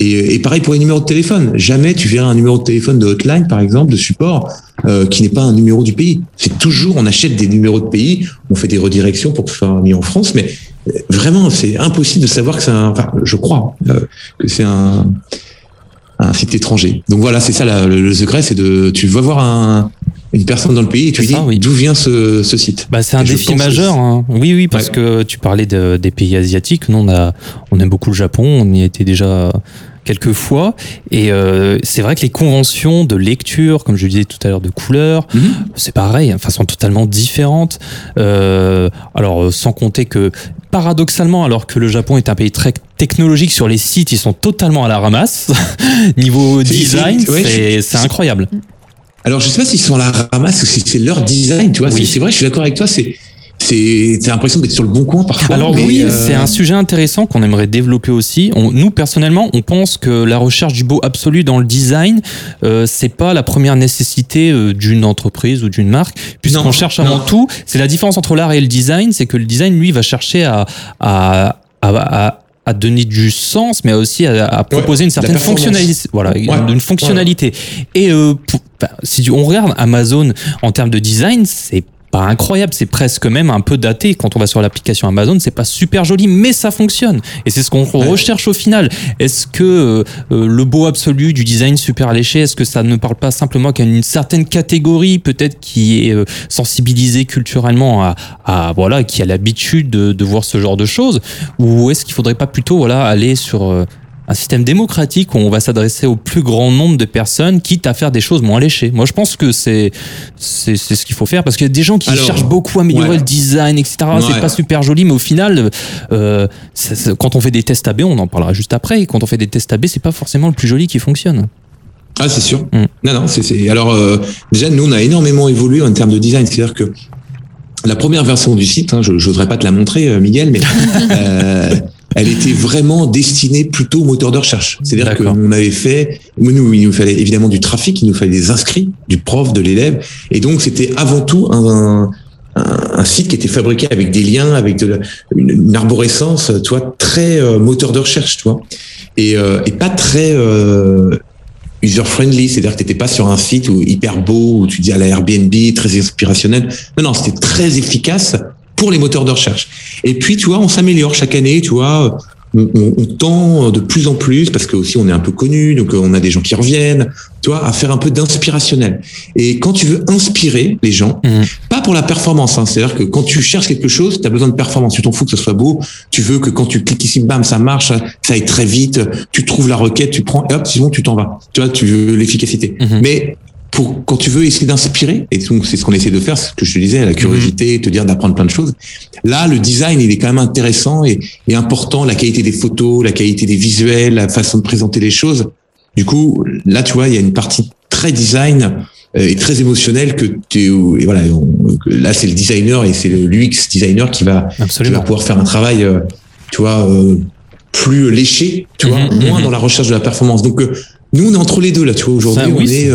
Et, pareil pour les numéros de téléphone. Jamais tu verras un numéro de téléphone de hotline, par exemple, de support, euh, qui n'est pas un numéro du pays. C'est toujours, on achète des numéros de pays, on fait des redirections pour que ce soit mis en France, mais euh, vraiment, c'est impossible de savoir que c'est un, enfin, je crois que c'est un, un site étranger. Donc voilà, c'est ça le, le secret, c'est de, tu vas voir un, une personne dans le pays et tu lui dis d'où vient ce, ce site. Bah, c'est un défi majeur. Hein. Oui, oui, parce que tu parlais de, des pays asiatiques. Nous, on, a, on aime beaucoup le Japon. On y était déjà quelques fois. Et euh, c'est vrai que les conventions de lecture, comme je disais tout à l'heure, de couleurs, mhm. c'est pareil, de façon totalement différente. Euh, alors, sans compter que paradoxalement, alors que le Japon est un pays très technologique sur les sites, ils sont totalement à la ramasse. Niveau design, c'est incroyable. Alors, je sais pas s'ils sont à la ramasse ou si c'est leur design, tu vois. C'est vrai, je suis d'accord avec toi. C'est c'est l'impression d'être sur le bon coin parfois. Alors oui, euh, c'est un sujet intéressant qu'on aimerait développer aussi. On, nous personnellement, on pense que la recherche du beau absolu dans le design, euh, c'est pas la première nécessité euh, d'une entreprise ou d'une marque, puisqu'on cherche avant tout. C'est la différence entre l'art et le design, c'est que le design lui va chercher à, à, à, à donner du sens, mais aussi à, proposer une certaine fonctionnalité. Voilà, une, fonctionnalité. Et euh, si on regarde Amazon en termes de design, c'est pas incroyable, c'est presque même un peu daté. Quand on va sur l'application Amazon, c'est pas super joli, mais ça fonctionne. Et c'est ce qu'on recherche au final. Est-ce que euh, euh, le beau absolu du design super léché, est-ce que ça ne parle pas simplement qu'à une certaine catégorie, peut-être qui est euh, sensibilisée culturellement à, à, voilà, qui a l'habitude de, de, voir ce genre de choses, ou est-ce qu'il faudrait pas plutôt voilà aller sur un système démocratique où on va s'adresser au plus grand nombre de personnes, quitte à faire des choses moins léchées. Moi, je pense que c'est c'est ce qu'il faut faire parce qu'il y a des gens qui cherchent beaucoup à améliorer le design, etc. C'est pas super joli, mais au final, euh, quand on fait des tests AB, on en parlera juste après. quand on fait des tests AB, c'est pas forcément le plus joli qui fonctionne. Ah, c'est sûr. Mm. Non, non, c'est alors euh, déjà nous on a énormément évolué en termes de design, c'est-à-dire que la première version du site, hein, je, je voudrais pas te la montrer, euh, Miguel, mais euh, elle était vraiment destinée plutôt au moteur de recherche. C'est-à-dire qu'on avait fait, nous, il nous fallait évidemment du trafic, il nous fallait des inscrits, du prof, de l'élève, et donc c'était avant tout un, un, site qui était fabriqué avec des liens, avec de une, arborescence, tu vois, très euh, moteur de recherche, tu vois, et, euh, et pas très euh, user-friendly, c'est-à-dire que tu n'étais pas sur un site où, hyper beau, où tu dis à la Airbnb, très inspirationnel. Non, non, c'était très efficace pour les moteurs de recherche. Et puis, tu vois, on s'améliore chaque année, tu vois, on, on, tend de plus en plus, parce que aussi on est un peu connu, donc on a des gens qui reviennent, tu vois, à faire un peu d'inspirationnel. Et quand tu veux inspirer les gens, mmh. pas pour la performance, hein, c'est-à-dire que quand tu cherches quelque chose, tu as besoin de performance, tu t'en fous que ce soit beau, tu veux que quand tu cliques ici, bam, ça marche, ça aille très vite, tu trouves la requête, tu prends, et hop, sinon tu t'en vas. Tu vois, tu veux l'efficacité. Mmh. Mais pour quand tu veux essayer d'inspirer, et donc c'est ce qu'on essaie de faire, ce que je te disais, la curiosité, te dire d'apprendre plein de choses. Là, le design, il est quand même intéressant et, et, important, la qualité des photos, la qualité des visuels, la façon de présenter les choses. Du coup, là, tu vois, il y a une partie très design euh, et très émotionnelle que tu et voilà, là c'est le designer et c'est le l'UX designer qui va, qui va pouvoir faire un travail, euh, tu vois, euh, plus léché, tu vois, mhm, moins mhm. dans la recherche de la performance. Donc nous, on est entre les deux là, tu vois. Aujourd'hui, on est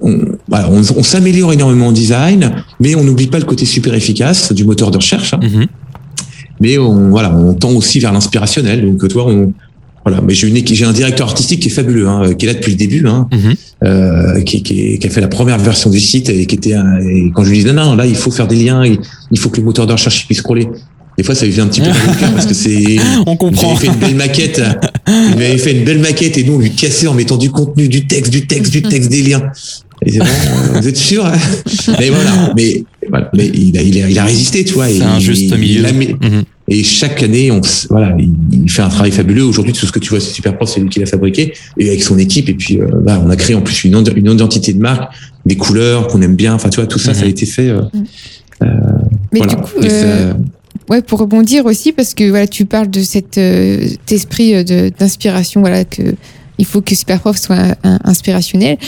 on, voilà, on, on s'améliore énormément en design, mais on n'oublie pas le côté super efficace du moteur de recherche. Hein. Mhm. Mais on, voilà, on tend aussi vers l'inspirationnel. Donc, toi, on, voilà. Mais j'ai une j'ai un directeur artistique qui est fabuleux, hein, qui est là depuis le début, hein, mhm. euh, qui, qui, qui, a fait la première version du site et qui était, et quand je lui disais non, non, là, il faut faire des liens, il, faut que le moteur de recherche puisse scroller. Des fois, ça lui fait un petit peu parce que c'est. On comprend. Il avait fait une belle maquette. Il avait fait une belle maquette et nous, on lui cassait en mettant du contenu, du texte, du texte, du texte, des liens. Et c'est bon, euh, vous êtes sûr hein Mais voilà, mais, il, a, il, a, il a résisté, tu vois. C'est un juste milieu. Mhm. Et chaque année, on, voilà, il, fait un travail fabuleux. Aujourd'hui, tout ce que tu vois, c'est super prof, c'est lui qui l'a fabriqué, et avec son équipe. Et puis, euh, bah, on a créé en plus une, une identité de marque, des couleurs qu'on aime bien. Enfin, tu vois, tout ça, ça a mhm. été fait. Euh, mhm. euh, Mais du coup, ouais, pour rebondir aussi, parce que voilà, tu parles de cet esprit d'inspiration, voilà, que il faut que Superprof soit inspirationnel.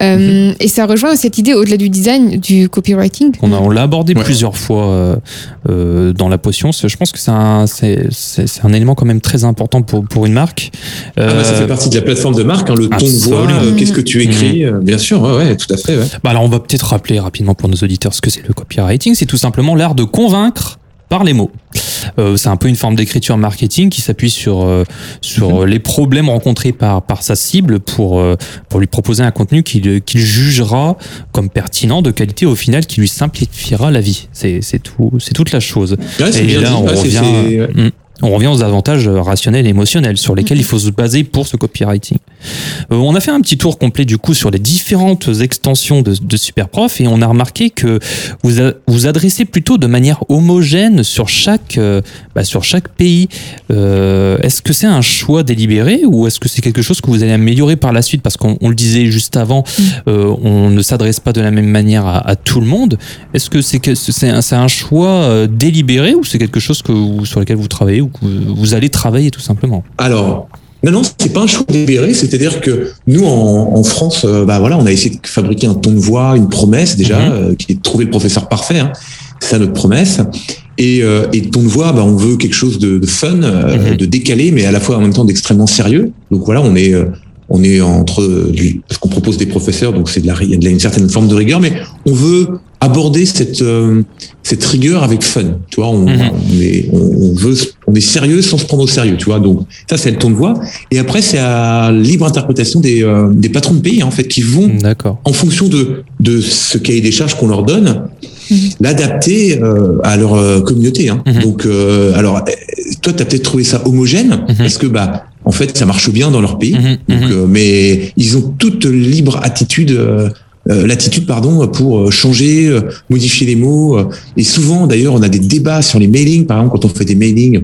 Euh, mhm. Et ça rejoint cette idée au-delà du design, du copywriting. On, on l'a abordé plusieurs fois euh, euh, dans la potion. Je pense que c'est un, c'est, un élément quand même très important pour, pour une marque. Ah bah, ça fait partie de la plateforme de marque, hein, le ton de voix, qu'est-ce que tu écris, mhm. bien sûr, ouais, tout à fait. Bah alors on va peut-être rappeler rapidement pour nos auditeurs ce que c'est le copywriting. C'est tout simplement l'art de convaincre par les mots. Euh, c'est un peu une forme d'écriture marketing qui s'appuie sur euh, sur mhm. les problèmes rencontrés par par sa cible pour euh, pour lui proposer un contenu qu'il qu'il jugera comme pertinent, de qualité, au final, qui lui simplifiera la vie. C'est c'est tout, c'est toute la chose. et là, on revient. On revient aux avantages rationnels et émotionnels sur lesquels il faut se baser pour ce copywriting. Euh, on a fait un petit tour complet du coup sur les différentes extensions de, de Superprof et on a remarqué que vous vous adressez plutôt de manière homogène sur chaque euh, bah, sur chaque pays. Euh, est-ce que c'est un choix délibéré ou est-ce que c'est quelque chose que vous allez améliorer par la suite? Parce qu'on le disait juste avant, mm. on ne s'adresse pas de la même manière à, tout le monde. Est-ce que c'est c'est un, un, choix délibéré ou c'est quelque chose que vous, sur lequel vous travaillez vous allez travailler tout simplement Alors, non, non, c'est pas un choix délibéré. C'est-à-dire que nous, en, France, euh, bah voilà, on a essayé de fabriquer un ton de voix, une promesse déjà, mhm. euh, qui est de trouver le professeur parfait. Hein. C'est ça notre promesse. Et, euh, et ton de voix, bah, on veut quelque chose de, fun, mhm. de décalé, mais à la fois en même temps d'extrêmement sérieux. Donc voilà, on est on est entre parce qu'on propose des professeurs, donc c'est de la il y a une certaine forme de rigueur, mais on veut aborder cette euh, cette rigueur avec fun. Tu vois, on, mhm. on, est on, veut on est sérieux sans se prendre au sérieux. Tu vois, donc ça c'est le ton de voix. Et après c'est à libre interprétation des euh, des patrons de pays en fait qui vont en fonction de de ce cahier des charges qu'on leur donne mhm. l'adapter euh, à leur communauté. Hein. Mhm. Donc alors toi tu as peut-être trouvé ça homogène parce que bah en fait, ça marche bien dans leur pays. Mhm, donc, mhm. euh, mais ils ont toute libre attitude. Euh, euh, l'attitude pardon pour changer modifier les mots et souvent d'ailleurs on a des débats sur les mailings. Par exemple quand on fait des mailings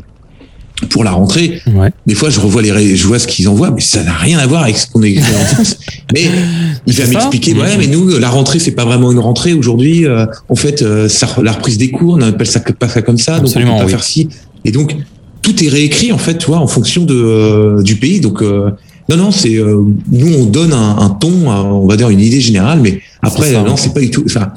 pour la rentrée des fois je revois les je vois ce qu'ils envoient mais ça n'a rien à voir avec ce qu'on a en France. Mais il va m'expliquer ouais mais nous la rentrée c'est pas vraiment une rentrée. Aujourd'hui en fait ça, la reprise des cours on appelle ça pas ça comme ça donc on peut pas faire ci. Et donc tout est réécrit en fait, tu vois, en fonction de euh, du pays. Donc euh, non, non, c'est euh, nous on donne un, ton, on va dire une idée générale, mais après non, c'est pas du tout. Enfin,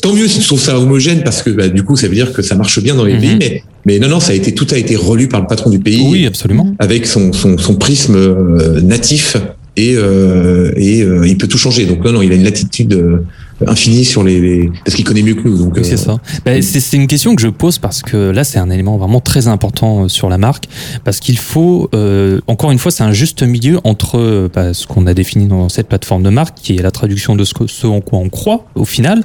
tant mieux si tu trouves ça homogène parce que bah, du coup ça veut dire que ça marche bien dans les mhm. pays, mais mais non, non, ça a été tout a été relu par le patron du pays. Oui, absolument. Avec son son, son prisme natif et et il peut tout changer. Donc non, non, il a une latitude infini sur les, parce qu'il connaît mieux que nous. Donc c'est euh, ça. Bah, c'est une question que je pose parce que là c'est un élément vraiment très important euh, sur la marque parce qu'il faut euh, encore une fois c'est un juste milieu entre bah, ce qu'on a défini dans cette plateforme de marque qui est la traduction de ce, ce en quoi on croit au final,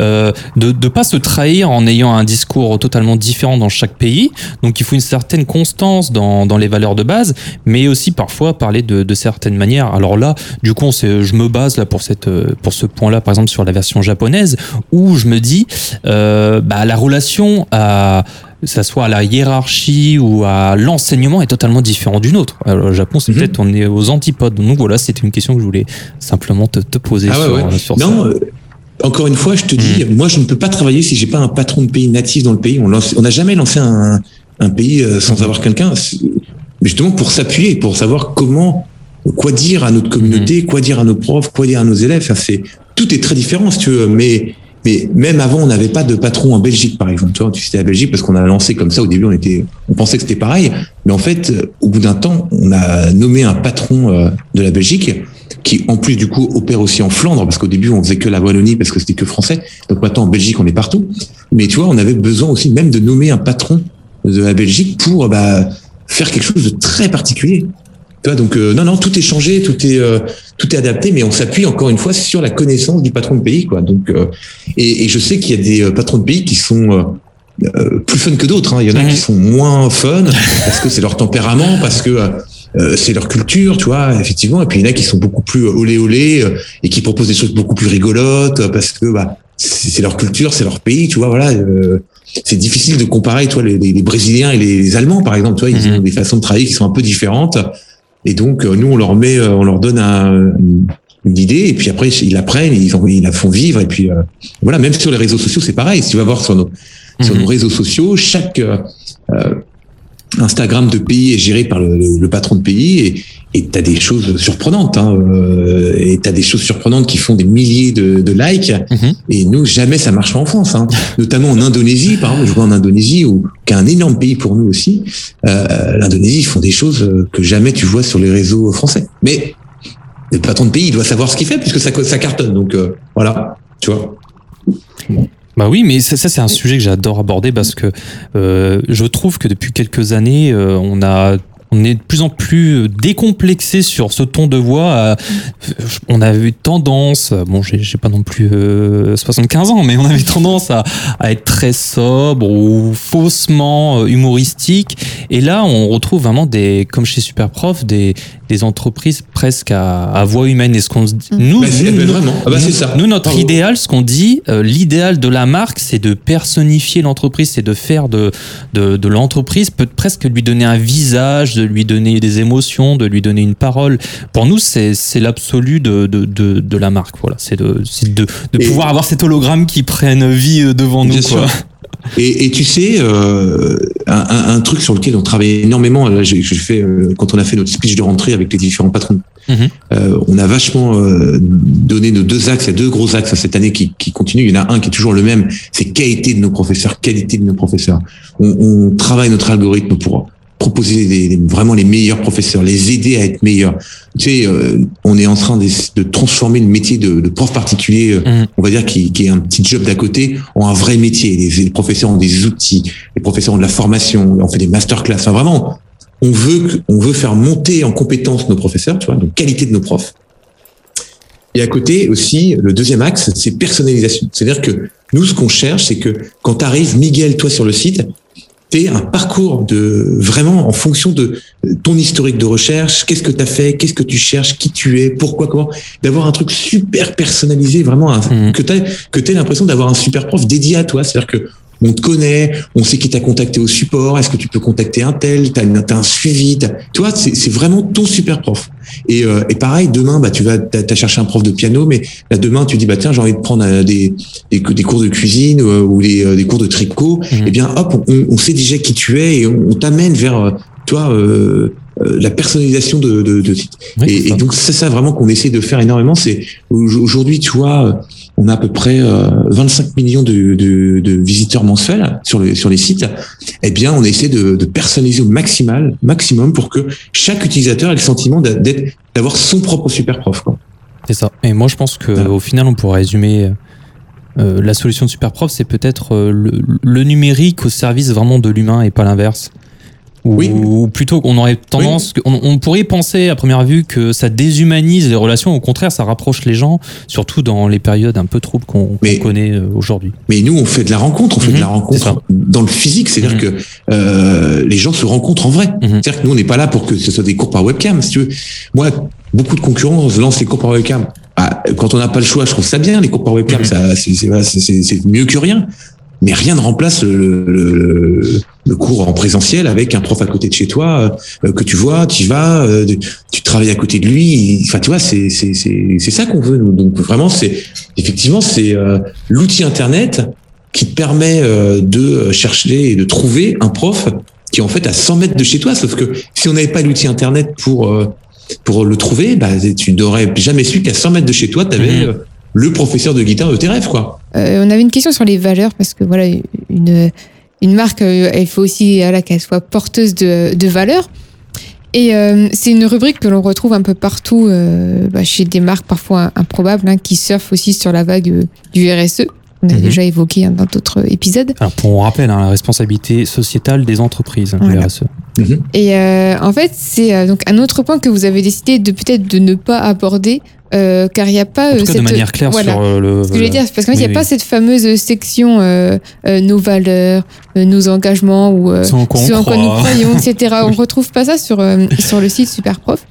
euh, de ne pas se trahir en ayant un discours totalement différent dans chaque pays. Donc il faut une certaine constance dans, dans les valeurs de base, mais aussi parfois parler de, de certaines manières. Alors là, du coup, je me base là pour cette pour ce point-là, par exemple sur la version japonaise, où je me dis, euh, bah, la relation à ça soit à la hiérarchie ou à l'enseignement est totalement différent d'une autre. Alors, au Japon, c'est mhm. peut-être on est aux antipodes. Donc voilà, c'était une question que je voulais simplement te, poser ah sur, non, euh, encore une fois, je te dis, mhm. moi, je ne peux pas travailler si j'ai pas un patron de pays natif dans le pays. On n'a jamais lancé un, un pays euh, sans avoir quelqu'un, justement pour s'appuyer, pour savoir comment, quoi dire à notre communauté, quoi dire à nos profs, quoi dire à nos élèves. Enfin, c'est tout est très différent, si tu veux. Mais mais même avant, on n'avait pas de patron en Belgique, par exemple. Tu vois, tu citais la Belgique parce qu'on a lancé comme ça. Au début, on était, on pensait que c'était pareil. Mais en fait, au bout d'un temps, on a nommé un patron euh, de la Belgique qui, en plus, du coup, opère aussi en Flandre parce qu'au début, on faisait que la Wallonie parce que c'était que français. Donc maintenant, en Belgique, on est partout. Mais tu vois, on avait besoin aussi même de nommer un patron de la Belgique pour bah, faire quelque chose de très particulier donc euh, non, non, tout est changé, tout est euh, tout est adapté, mais on s'appuie encore une fois sur la connaissance du patron de pays, quoi. Donc euh, et, je sais qu'il y a des patrons de pays qui sont plus fun que d'autres. Hein. Il y en a qui sont moins fun parce que c'est leur tempérament, parce que c'est leur culture, tu vois, effectivement. Et puis il y en a qui sont beaucoup plus olé olé et qui proposent des choses beaucoup plus rigolotes parce que bah c'est leur culture, c'est leur pays, tu vois. Voilà, c'est difficile de comparer, toi, les, les, Brésiliens et les, Allemands, par exemple. Tu vois, ils mhm. ont des façons de travailler qui sont un peu différentes. Et donc, euh, nous, on leur met, euh, on leur donne un, une idée, et puis après, ils l'apprennent, ils, ils la font vivre, et puis euh, voilà, même sur les réseaux sociaux, c'est pareil. Si tu vas voir sur nos, sur nos mhm. réseaux sociaux, chaque Instagram de pays est géré par le, le patron de pays, et, et tu as des choses surprenantes. Hein, euh, et tu as des choses surprenantes qui font des milliers de, de likes. Mhm. Et nous, jamais ça marche en France. Hein. Notamment en Indonésie, par exemple, je vois en Indonésie, ou qui est un énorme pays pour nous aussi. Euh, L'Indonésie, ils font des choses que jamais tu vois sur les réseaux français. Mais le patron de pays, il doit savoir ce qu'il fait puisque ça, ça cartonne. Donc euh, voilà, tu vois. Bah oui, mais ça, ça c'est un sujet que j'adore aborder parce que euh, je trouve que depuis quelques années, euh, on a on est de plus en plus décomplexé sur ce ton de voix. On a eu tendance, bon, j'ai pas non plus 75 euh, ans, mais on avait tendance à, à, être très sobre ou faussement euh, humoristique. Et là, on retrouve vraiment des, comme chez Superprof, des, des entreprises presque à, à voix humaine. Et ce qu'on dit, nous, vraiment. Ah bah, ça. nous, notre idéal, ce qu'on dit, euh, l'idéal de la marque, c'est de personnifier l'entreprise, c'est de faire de, de, de l'entreprise, peut presque lui donner un visage, de lui donner des émotions, de lui donner une parole. Pour nous, c'est l'absolu de, de, de, de, la marque. Voilà, c'est de, de, de pouvoir avoir cet hologramme qui prenne vie euh, devant nous. Quoi. Et, et, tu sais, euh, un, un, truc sur lequel on travaille énormément, là, j'ai fait, euh, quand on a fait notre speech de rentrée avec les différents patrons, mhm. euh, on a vachement euh, donné nos deux axes, il y a deux gros axes cette année qui, qui continuent. Il y en a un qui est toujours le même, c'est qualité de nos professeurs, qualité de nos professeurs. On, on travaille notre algorithme pour proposer des, vraiment les meilleurs professeurs, les aider à être meilleurs. Tu sais, euh, on est en train de, de, transformer le métier de, de prof particulier, euh, mm. on va dire qui, qui, est un petit job d'à côté, en un vrai métier. Les, professeurs ont des outils, les professeurs ont de la formation, on fait des masterclass. Enfin, vraiment, on veut, on veut faire monter en compétence nos professeurs, tu vois, donc qualité de nos profs. Et à côté aussi, le deuxième axe, c'est personnalisation. C'est-à-dire que nous, ce qu'on cherche, c'est que quand tu arrives, Miguel, toi, sur le site, fait un parcours de vraiment en fonction de ton historique de recherche, qu'est-ce que tu as fait, qu'est-ce que tu cherches, qui tu es, pourquoi, comment, d'avoir un truc super personnalisé, vraiment mmh. que tu que l'impression d'avoir un super prof dédié à toi, c'est-à-dire que on te connaît, on sait qui t'a contacté au support, est-ce que tu peux contacter un tel, tu as, un suivi, tu vois, c'est vraiment ton super prof. Et, euh, et pareil, demain, bah, tu vas t'as cherché un prof de piano, mais là demain, tu dis bah tiens, j'ai envie de prendre euh, des, des, des, cours de cuisine euh, ou des, des cours de tricot. Mmh. Eh bien, hop, on, on, sait déjà qui tu es et on, t'amène vers toi euh, la personnalisation de, de, de et, donc c'est ça vraiment qu'on essaie de faire énormément. C'est aujourd'hui, tu vois, on a à peu près 25 euh, millions de, de, de, visiteurs mensuels sur les, sur les sites. Eh bien, on essaie de, de personnaliser au maximal, maximum pour que chaque utilisateur ait le sentiment d'être, d'avoir son propre super prof. C'est ça. Et moi, je pense que au final, on pourrait résumer euh, la solution de Superprof, c'est peut-être euh, le, le, numérique au service vraiment de l'humain et pas l'inverse. Ou, plutôt qu'on aurait tendance, on, pourrait penser à première vue que ça déshumanise les relations. Au contraire, ça rapproche les gens, surtout dans les périodes un peu troubles qu'on connaît euh, aujourd'hui. Mais nous, on fait de la rencontre, on fait de la mhm, rencontre dans le physique. C'est-à-dire mhm. que euh, les gens se rencontrent en vrai. Mhm. C'est-à-dire que nous, on n'est pas là pour que ce soit des cours par webcam. Si tu veux, moi, beaucoup de concurrents lancent les cours par webcam. bah, quand on n'a pas le choix, je trouve ça bien les cours par webcam, ça c'est mieux que rien mais rien ne remplace le, le, le, cours en présentiel avec un prof à côté de chez toi euh, que tu vois, tu vas, euh, tu travailles à côté de lui. Enfin, tu vois, c'est c'est c'est ça qu'on veut. Donc vraiment, c'est effectivement c'est euh, l'outil internet qui te permet de chercher et de trouver un prof qui est en fait à 100 mètres de chez toi. Sauf que si on n'avait pas l'outil internet pour pour le trouver, bah, tu n'aurais jamais su qu'à 100 mètres de chez toi, tu avais mmh le professeur de guitare de tes rêves, quoi. Euh, on avait une question sur les valeurs parce que voilà, une, une marque, euh, il faut aussi qu'elle soit porteuse de, de valeurs. Et euh, c'est une rubrique que l'on retrouve un peu partout bah, chez des marques parfois improbables hein, qui surfent aussi sur la vague du RSE. On a mhm. déjà évoqué hein, dans d'autres épisodes. Alors pour on rappelle hein, la responsabilité sociétale des entreprises, le RSE. Mhm. Et en fait, c'est donc un autre point que vous avez décidé de peut-être de ne pas aborder euh, car il n'y a pas en tout cette... de manière claire sur euh, le. Ce que je veux dire, parce qu'il n'y a pas cette fameuse section euh, nos valeurs, nos engagements ou ce en quoi, nous croyons, etc. on retrouve pas ça sur sur le site Superprof.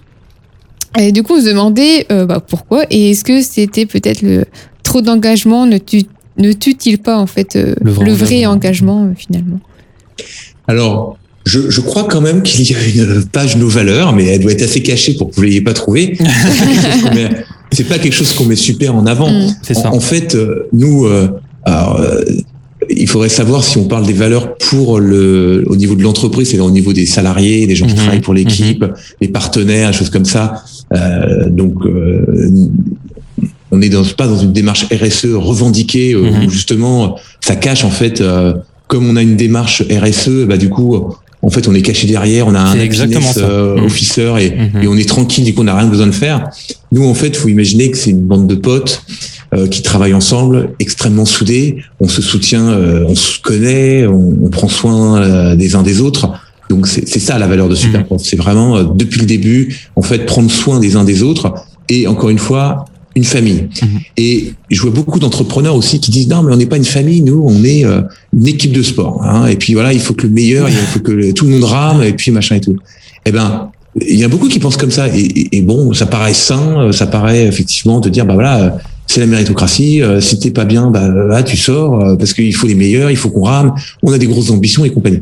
Et du coup, on se demandait bah, pourquoi et est-ce que c'était peut-être le trop d'engagement? Ne tue ne tue-t-il pas en fait le vrai, le vrai engagement finalement? Alors, je, je, crois quand même qu'il y a une page nos valeurs, mais elle doit être assez cachée pour que vous l'ayez pas trouvée. c'est pas quelque chose qu'on met super en avant. Mm. ça. En, fait, euh, nous, euh, alors, euh, il faudrait savoir si on parle des valeurs pour le, au niveau de l'entreprise, c'est-à-dire au niveau des salariés, des gens qui mm-hmm. travaillent pour l'équipe, mm-hmm. les partenaires, des choses comme ça. Euh, donc, on n'est dans, pas dans une démarche RSE revendiquée mm-hmm. où justement ça cache en fait. comme on a une démarche RSE, bah du coup, en fait, on est caché derrière, on a un happiness euh, mmh. officer et, mmh. et, on est tranquille, du coup, on n'a rien besoin de faire. Nous, en fait, faut imaginer que c'est une bande de potes euh, qui travaillent ensemble, extrêmement soudés. On se soutient, euh, on se connaît, on, on prend soin euh, des uns des autres. Donc, c'est ça la valeur de Superprof. Mmh. C'est vraiment, depuis le début, en fait, prendre soin des uns des autres. Et encore une fois, une famille. Mhm. Et je vois beaucoup d'entrepreneurs aussi qui disent non, mais on n'est pas une famille, nous, on est euh, une équipe de sport. Hein. Et puis voilà, il faut que le meilleur, il faut que tout le monde rame, et puis machin et tout. Eh ben, il y a beaucoup qui pensent comme ça. Et, bon, ça paraît sain, euh, ça paraît effectivement de dire bah voilà, euh, c'est la méritocratie. Si t'es pas bien, bah là tu sors parce qu'il faut les meilleurs, il faut qu'on rame. On a des grosses ambitions et compagnie.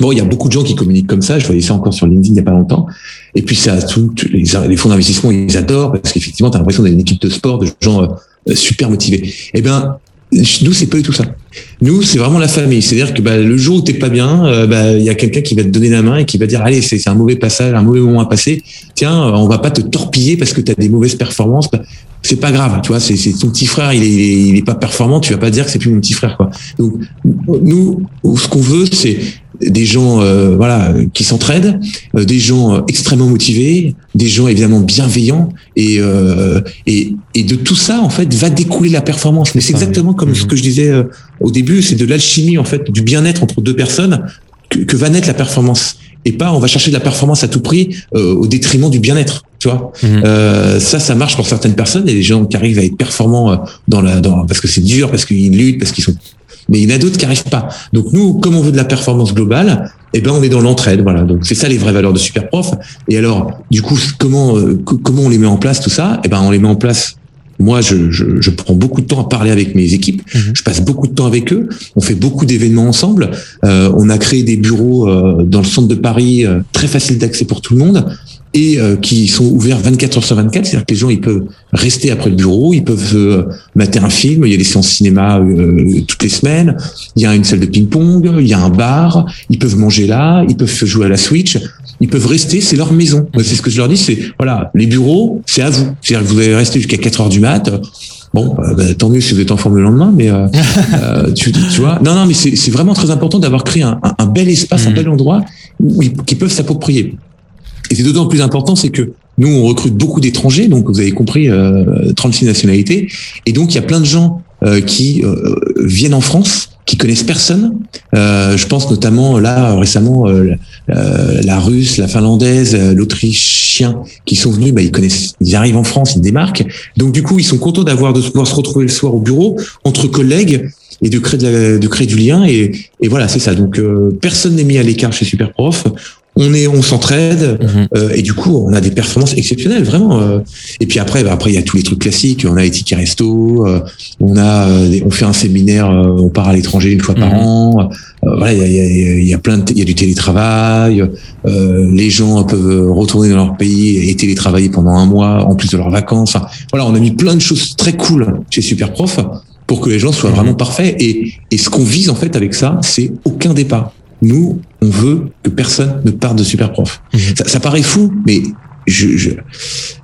Bon, il y a beaucoup de gens qui communiquent comme ça. Je voyais ça encore sur LinkedIn il n'y a pas longtemps. Et puis, ça, tout, les, fonds d'investissement, ils adorent parce qu'effectivement, tu as l'impression d'être une équipe de sport, de gens euh, super motivés. Eh ben, nous, c'est pas du tout ça. Nous, c'est vraiment la famille. C'est-à-dire que bah, le jour où t'es pas bien, euh, bah, il y a quelqu'un qui va te donner la main et qui va dire allez, c'est un mauvais passage, un mauvais moment à passer. Tiens, on va pas te torpiller parce que tu as des mauvaises performances. C'est pas grave, tu vois. C'est ton petit frère, il est, il est pas performant. Tu vas pas dire que c'est plus mon petit frère, quoi. Donc nous, ce qu'on veut, c'est des gens euh, voilà qui s'entraident, euh, des gens euh, extrêmement motivés, des gens évidemment bienveillants et, et, et de tout ça en fait va découler la performance. Mais c'est exactement comme ce mhm. que je disais au début, c'est de l'alchimie en fait du bien-être entre deux personnes que, que, va naître la performance et pas on va chercher de la performance à tout prix au détriment du bien-être. Tu vois, mhm. ça, ça marche pour certaines personnes et les gens qui arrivent à être performants dans la, dans, parce que c'est dur, parce qu'ils luttent, parce qu'ils sont mais il y en a d'autres qui arrivent pas. Donc nous, comme on veut de la performance globale, eh ben on est dans l'entraide, voilà. Donc c'est ça les vraies valeurs de Superprof. Et alors, du coup, comment euh, comment on les met en place tout ça? Eh ben on les met en place. Moi, je, je, je prends beaucoup de temps à parler avec mes équipes. Mhm. Je passe beaucoup de temps avec eux. On fait beaucoup d'événements ensemble. Euh, on a créé des bureaux euh, dans le centre de Paris, euh, très facile d'accès pour tout le monde et euh, qui sont ouverts 24 heures sur 24, c'est-à-dire que les gens ils peuvent rester après le bureau, ils peuvent euh, mater un film, il y a des séances cinéma euh, toutes les semaines, il y a une salle de ping-pong, il y a un bar, ils peuvent manger là, ils peuvent jouer à la Switch, ils peuvent rester, c'est leur maison. C'est ce que je leur dis, c'est voilà, les bureaux, c'est à vous. C'est-à-dire que vous allez rester jusqu'à 4 heures du mat. Bon, bah, tant mieux si vous êtes en forme le lendemain, mais tu, tu, vois. Non, non, mais c'est vraiment très important d'avoir créé un, un, bel espace, un mmh. bel endroit où ils, qui peuvent s'approprier. Et c'est d'autant plus important, c'est que nous, on recrute beaucoup d'étrangers, donc vous avez compris, euh, 36 nationalités. Et donc, il y a plein de gens euh, qui euh, viennent en France, qui connaissent personne. Euh, je pense notamment là récemment la russe, la finlandaise, l'autrichien qui sont venus. Bah, ils connaissent, ils arrivent en France, ils démarquent. Donc du coup, ils sont contents d'avoir de pouvoir se retrouver le soir au bureau entre collègues et de créer de, créer du lien. Et, et voilà, c'est ça. Donc personne n'est mis à l'écart chez Superprof on est, on s'entraide, mhm. euh, et du coup, on a des performances exceptionnelles, vraiment. Euh. Et puis après, bah, après, il y a tous les trucs classiques. On a les tickets resto, euh, on a, on fait un séminaire, on part à l'étranger une fois par mhm. an. voilà, il y a, y, y a, plein de, il y a du télétravail. les gens peuvent retourner dans leur pays et télétravailler pendant un mois en plus de leurs vacances. voilà, on a mis plein de choses très cool chez Superprof pour que les gens soient mhm. vraiment parfaits. Et, et ce qu'on vise en fait avec ça, c'est aucun départ. Nous, on veut que personne ne parte de Superprof. Mhm. Ça, paraît fou, mais je,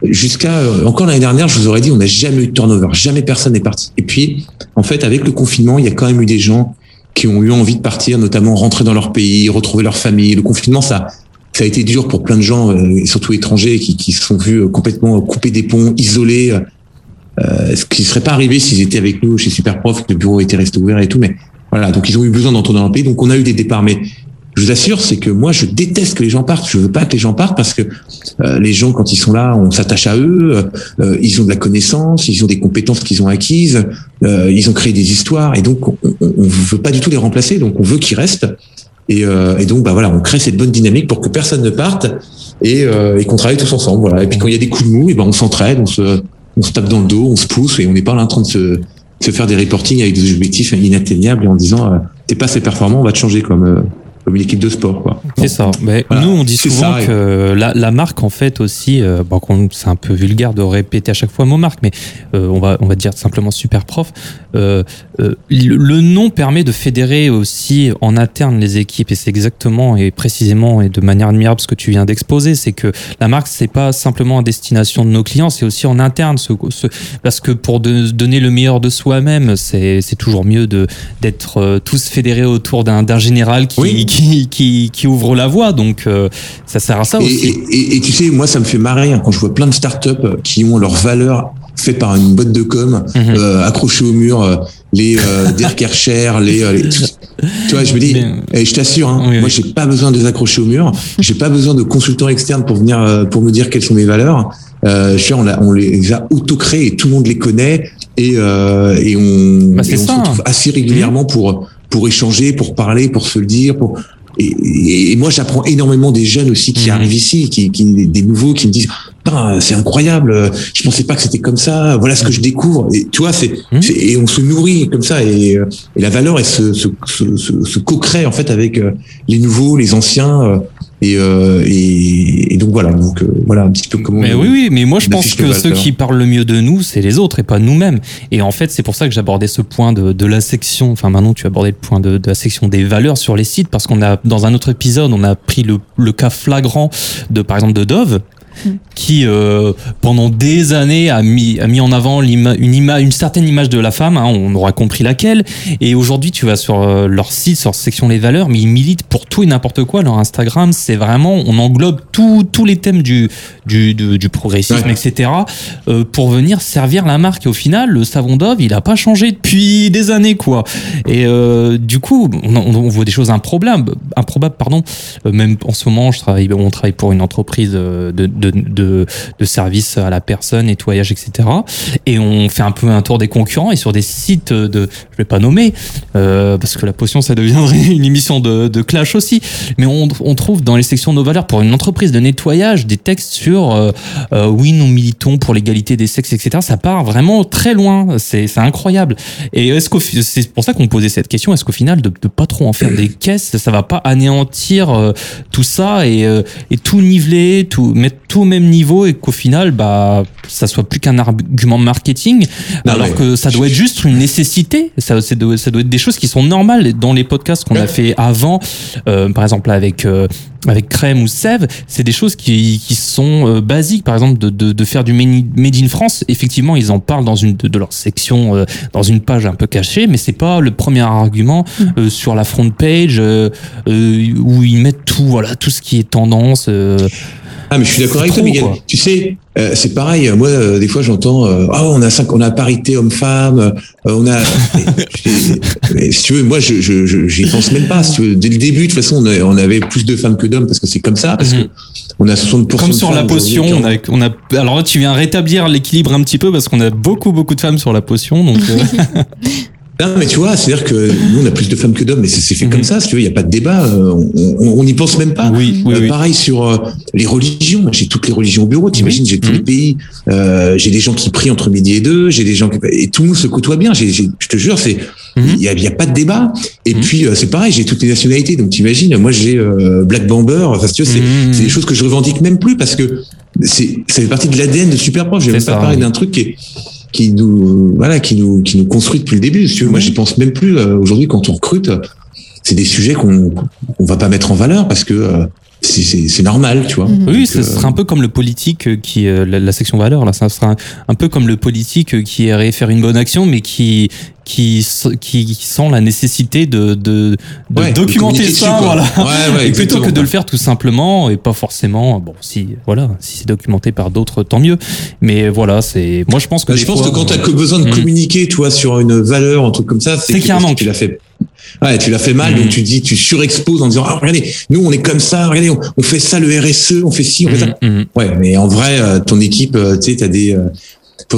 jusqu'à euh, encore l'année dernière, je vous aurais dit, on n'a jamais eu de turnover, jamais personne n'est parti. Et puis, en fait, avec le confinement, il y a quand même eu des gens qui ont eu envie de partir, notamment rentrer dans leur pays, retrouver leur famille. Le confinement, ça, ça a été dur pour plein de gens, euh, surtout étrangers, qui, qui se sont vus euh, complètement coupés des ponts, isolés. Euh, ce qui ne serait pas arrivé s'ils étaient avec nous chez Superprof, que le bureau était resté ouvert et tout. Mais voilà, donc ils ont eu besoin d'entrer dans le pays, donc on a eu des départs. Mais je vous assure, c'est que moi, je déteste que les gens partent. Je veux pas que les gens partent parce que euh, les gens, quand ils sont là, on s'attache à eux. Euh, ils ont de la connaissance, ils ont des compétences qu'ils ont acquises, euh, ils ont créé des histoires, et donc on, ne veut pas du tout les remplacer. Donc on veut qu'ils restent. Et, et, donc, bah voilà, on crée cette bonne dynamique pour que personne ne parte et, et qu'on travaille tous ensemble. Voilà. Et puis quand il y a des coups de mou, et ben on s'entraide, on se, on se tape dans le dos, on se pousse, et on n'est pas là en train de se se faire des reportings avec des objectifs inatteignables et en disant euh, t'es pas assez performant, on va te changer comme euh, comme une équipe de sport. Quoi. C'est ça. Mais nous, on dit souvent que la, la, marque, en fait, aussi, euh, bon, c'est un peu vulgaire de répéter à chaque fois mot marque, mais euh, on, va, on va dire simplement super prof. Euh, euh le nom permet de fédérer aussi en interne les équipes, et c'est exactement et précisément et de manière admirable ce que tu viens d'exposer, c'est que la marque, c'est pas simplement à destination de nos clients, c'est aussi en interne, ce, ce, parce que pour de, donner le meilleur de soi-même, c'est toujours mieux d'être euh, tous fédérés autour d'un général qui, qui, qui, ouvre la voie. Donc, euh, ça sert à ça aussi. Et, tu sais, moi, ça me fait marrer hein, quand je vois plein de startups qui ont leur valeur fait par une boîte de com, mhm. euh, accrochée au mur, euh, les euh, Dirk les, tu vois, je me dis, et je t'assure, hein, moi, j'ai pas besoin de les accrocher au mur, j'ai pas besoin de consultants externes pour venir pour me dire quelles sont mes valeurs. Euh, je suis, on, on, les a auto-créés et tout le monde les connaît et, et on, bah, on se retrouve assez régulièrement pour pour échanger, pour parler, pour se le dire, pour et, et, moi, j'apprends énormément des jeunes aussi qui mhm. arrivent ici, qui, qui, des nouveaux, qui me disent c'est incroyable, je pensais pas que c'était comme ça. Voilà ce que je découvre. Et tu vois, c'est mhm. et on se nourrit comme ça et, et la valeur elle se, se, se, se co-crée en fait avec euh, les nouveaux, les anciens. Et, euh, et, et, donc voilà, donc euh, voilà un petit peu comment. Mais oui, oui, mais moi je pense que ceux qui parlent le mieux de nous, c'est les autres et pas nous-mêmes. Et en fait, c'est pour ça que j'abordais ce point de, de, la section. Enfin, maintenant tu as abordé le point de, de, la section des valeurs sur les sites parce qu'on a dans un autre épisode, on a pris le, le cas flagrant de par exemple de Dove qui euh, pendant des années a mis, a mis en avant une, image, une certaine image de la femme, hein, on aura compris laquelle. Et aujourd'hui, tu vas sur euh, leur site, sur section les valeurs, mais ils militent pour tout et n'importe quoi. Leur Instagram, c'est vraiment, on englobe tous les thèmes du, du, du, progressisme, etc. Euh, pour venir servir la marque. Et au final, le savon Dove, il a pas changé depuis des années, quoi. Et euh, du coup, on, on, voit des choses improbables, improbables, pardon. Même en ce moment, je travaille, on travaille pour une entreprise de, de, de, de services à la personne, nettoyage, etc. Et on fait un peu un tour des concurrents et sur des sites de, je vais pas nommer, euh, parce que la potion, ça deviendrait une émission de, de clash aussi. Mais on, on trouve dans les sections de nos valeurs pour une entreprise de nettoyage des textes sur euh, euh, oui, nous militons pour l'égalité des sexes, etc. Ça part vraiment très loin. C'est incroyable. Et est-ce que c'est pour ça qu'on posait cette question Est-ce qu'au final, de, de, pas trop en faire des caisses, ça va pas anéantir euh, tout ça et, et tout niveler, tout mettre tout au même niveau et qu'au final, bah, ça soit plus qu'un argument marketing, alors que ça doit être juste une nécessité. Ça, ça, doit, ça doit être des choses qui sont normales dans les podcasts qu'on a fait avant, par exemple avec avec crème ou sève, c'est des choses qui, qui sont euh, basiques. Par exemple, de, de, de, faire du made in France, effectivement, ils en parlent dans une de, leur section, euh, dans une page un peu cachée, mais c'est pas le premier argument mm. euh, sur la front page où ils mettent tout, voilà, tout ce qui est tendance. Ah, mais je suis d'accord avec toi, Miguel. Tu sais, euh, c'est pareil. Moi, euh, des fois, j'entends, euh, ah, on a cinq, on a parité homme-femme, on a. mais, si tu veux, moi, je, je, j'y pense même pas. Si tu veux, dès le début, de toute façon, on, avait plus de femmes que d'hommes parce que c'est comme ça, parce mhm. que on a 60% Comme sur la potion, on a, on a. Alors là, tu viens rétablir l'équilibre un petit peu parce qu'on a beaucoup, beaucoup de femmes sur la potion, donc. Non, mais tu vois, c'est-à-dire que nous, on a plus de femmes que d'hommes, mais c'est fait comme mhm. ça, si tu veux, il n'y a pas de débat, euh, on n'y pense même pas. Oui, oui, Pareil sur les religions, j'ai toutes les religions au bureau, t'imagines, j'ai tous les mhm. pays, j'ai des gens qui prient entre midi et deux, j'ai des gens qui... Et tout le monde se côtoie bien, je te jure, c'est il n'y a, y a, pas de débat. Et puis, c'est pareil, j'ai toutes les nationalités, donc t'imagines, moi j'ai Black Bomber, enfin, tu vois, c'est des choses que je revendique même plus parce que c'est ça fait partie de l'ADN de Superprof. Je vais même pas parler d'un truc qui est qui nous voilà qui nous qui nous construit depuis le début. Si. Moi, j'y pense même plus euh, aujourd'hui quand on recrute. C'est des sujets qu'on on va pas mettre en valeur parce que euh, c'est normal, tu vois. Mhm. Oui, ce sera un peu comme le politique qui la, section valeur là, ça sera un, peu comme le politique qui irait faire une bonne action mais qui qui qui sent la nécessité de de, de documenter ça voilà. Ouais, et plutôt que de le faire tout simplement et pas forcément bon si voilà, si c'est documenté par d'autres tant mieux. Mais voilà, c'est moi je pense que je pense que quand tu as besoin de hmm. communiquer toi sur une valeur un truc comme ça, c'est qu'il y a un manque. Tu l'as fait Ouais, tu l'as fait mal, donc mm. tu dis, tu surexposes en disant, ah, regardez, nous, on est comme ça, regardez, on, fait ça, le RSE, on fait ci, on fait ça. Mm, mm. Ouais, mais en vrai, euh, ton équipe, euh, tu sais, t'as des, euh,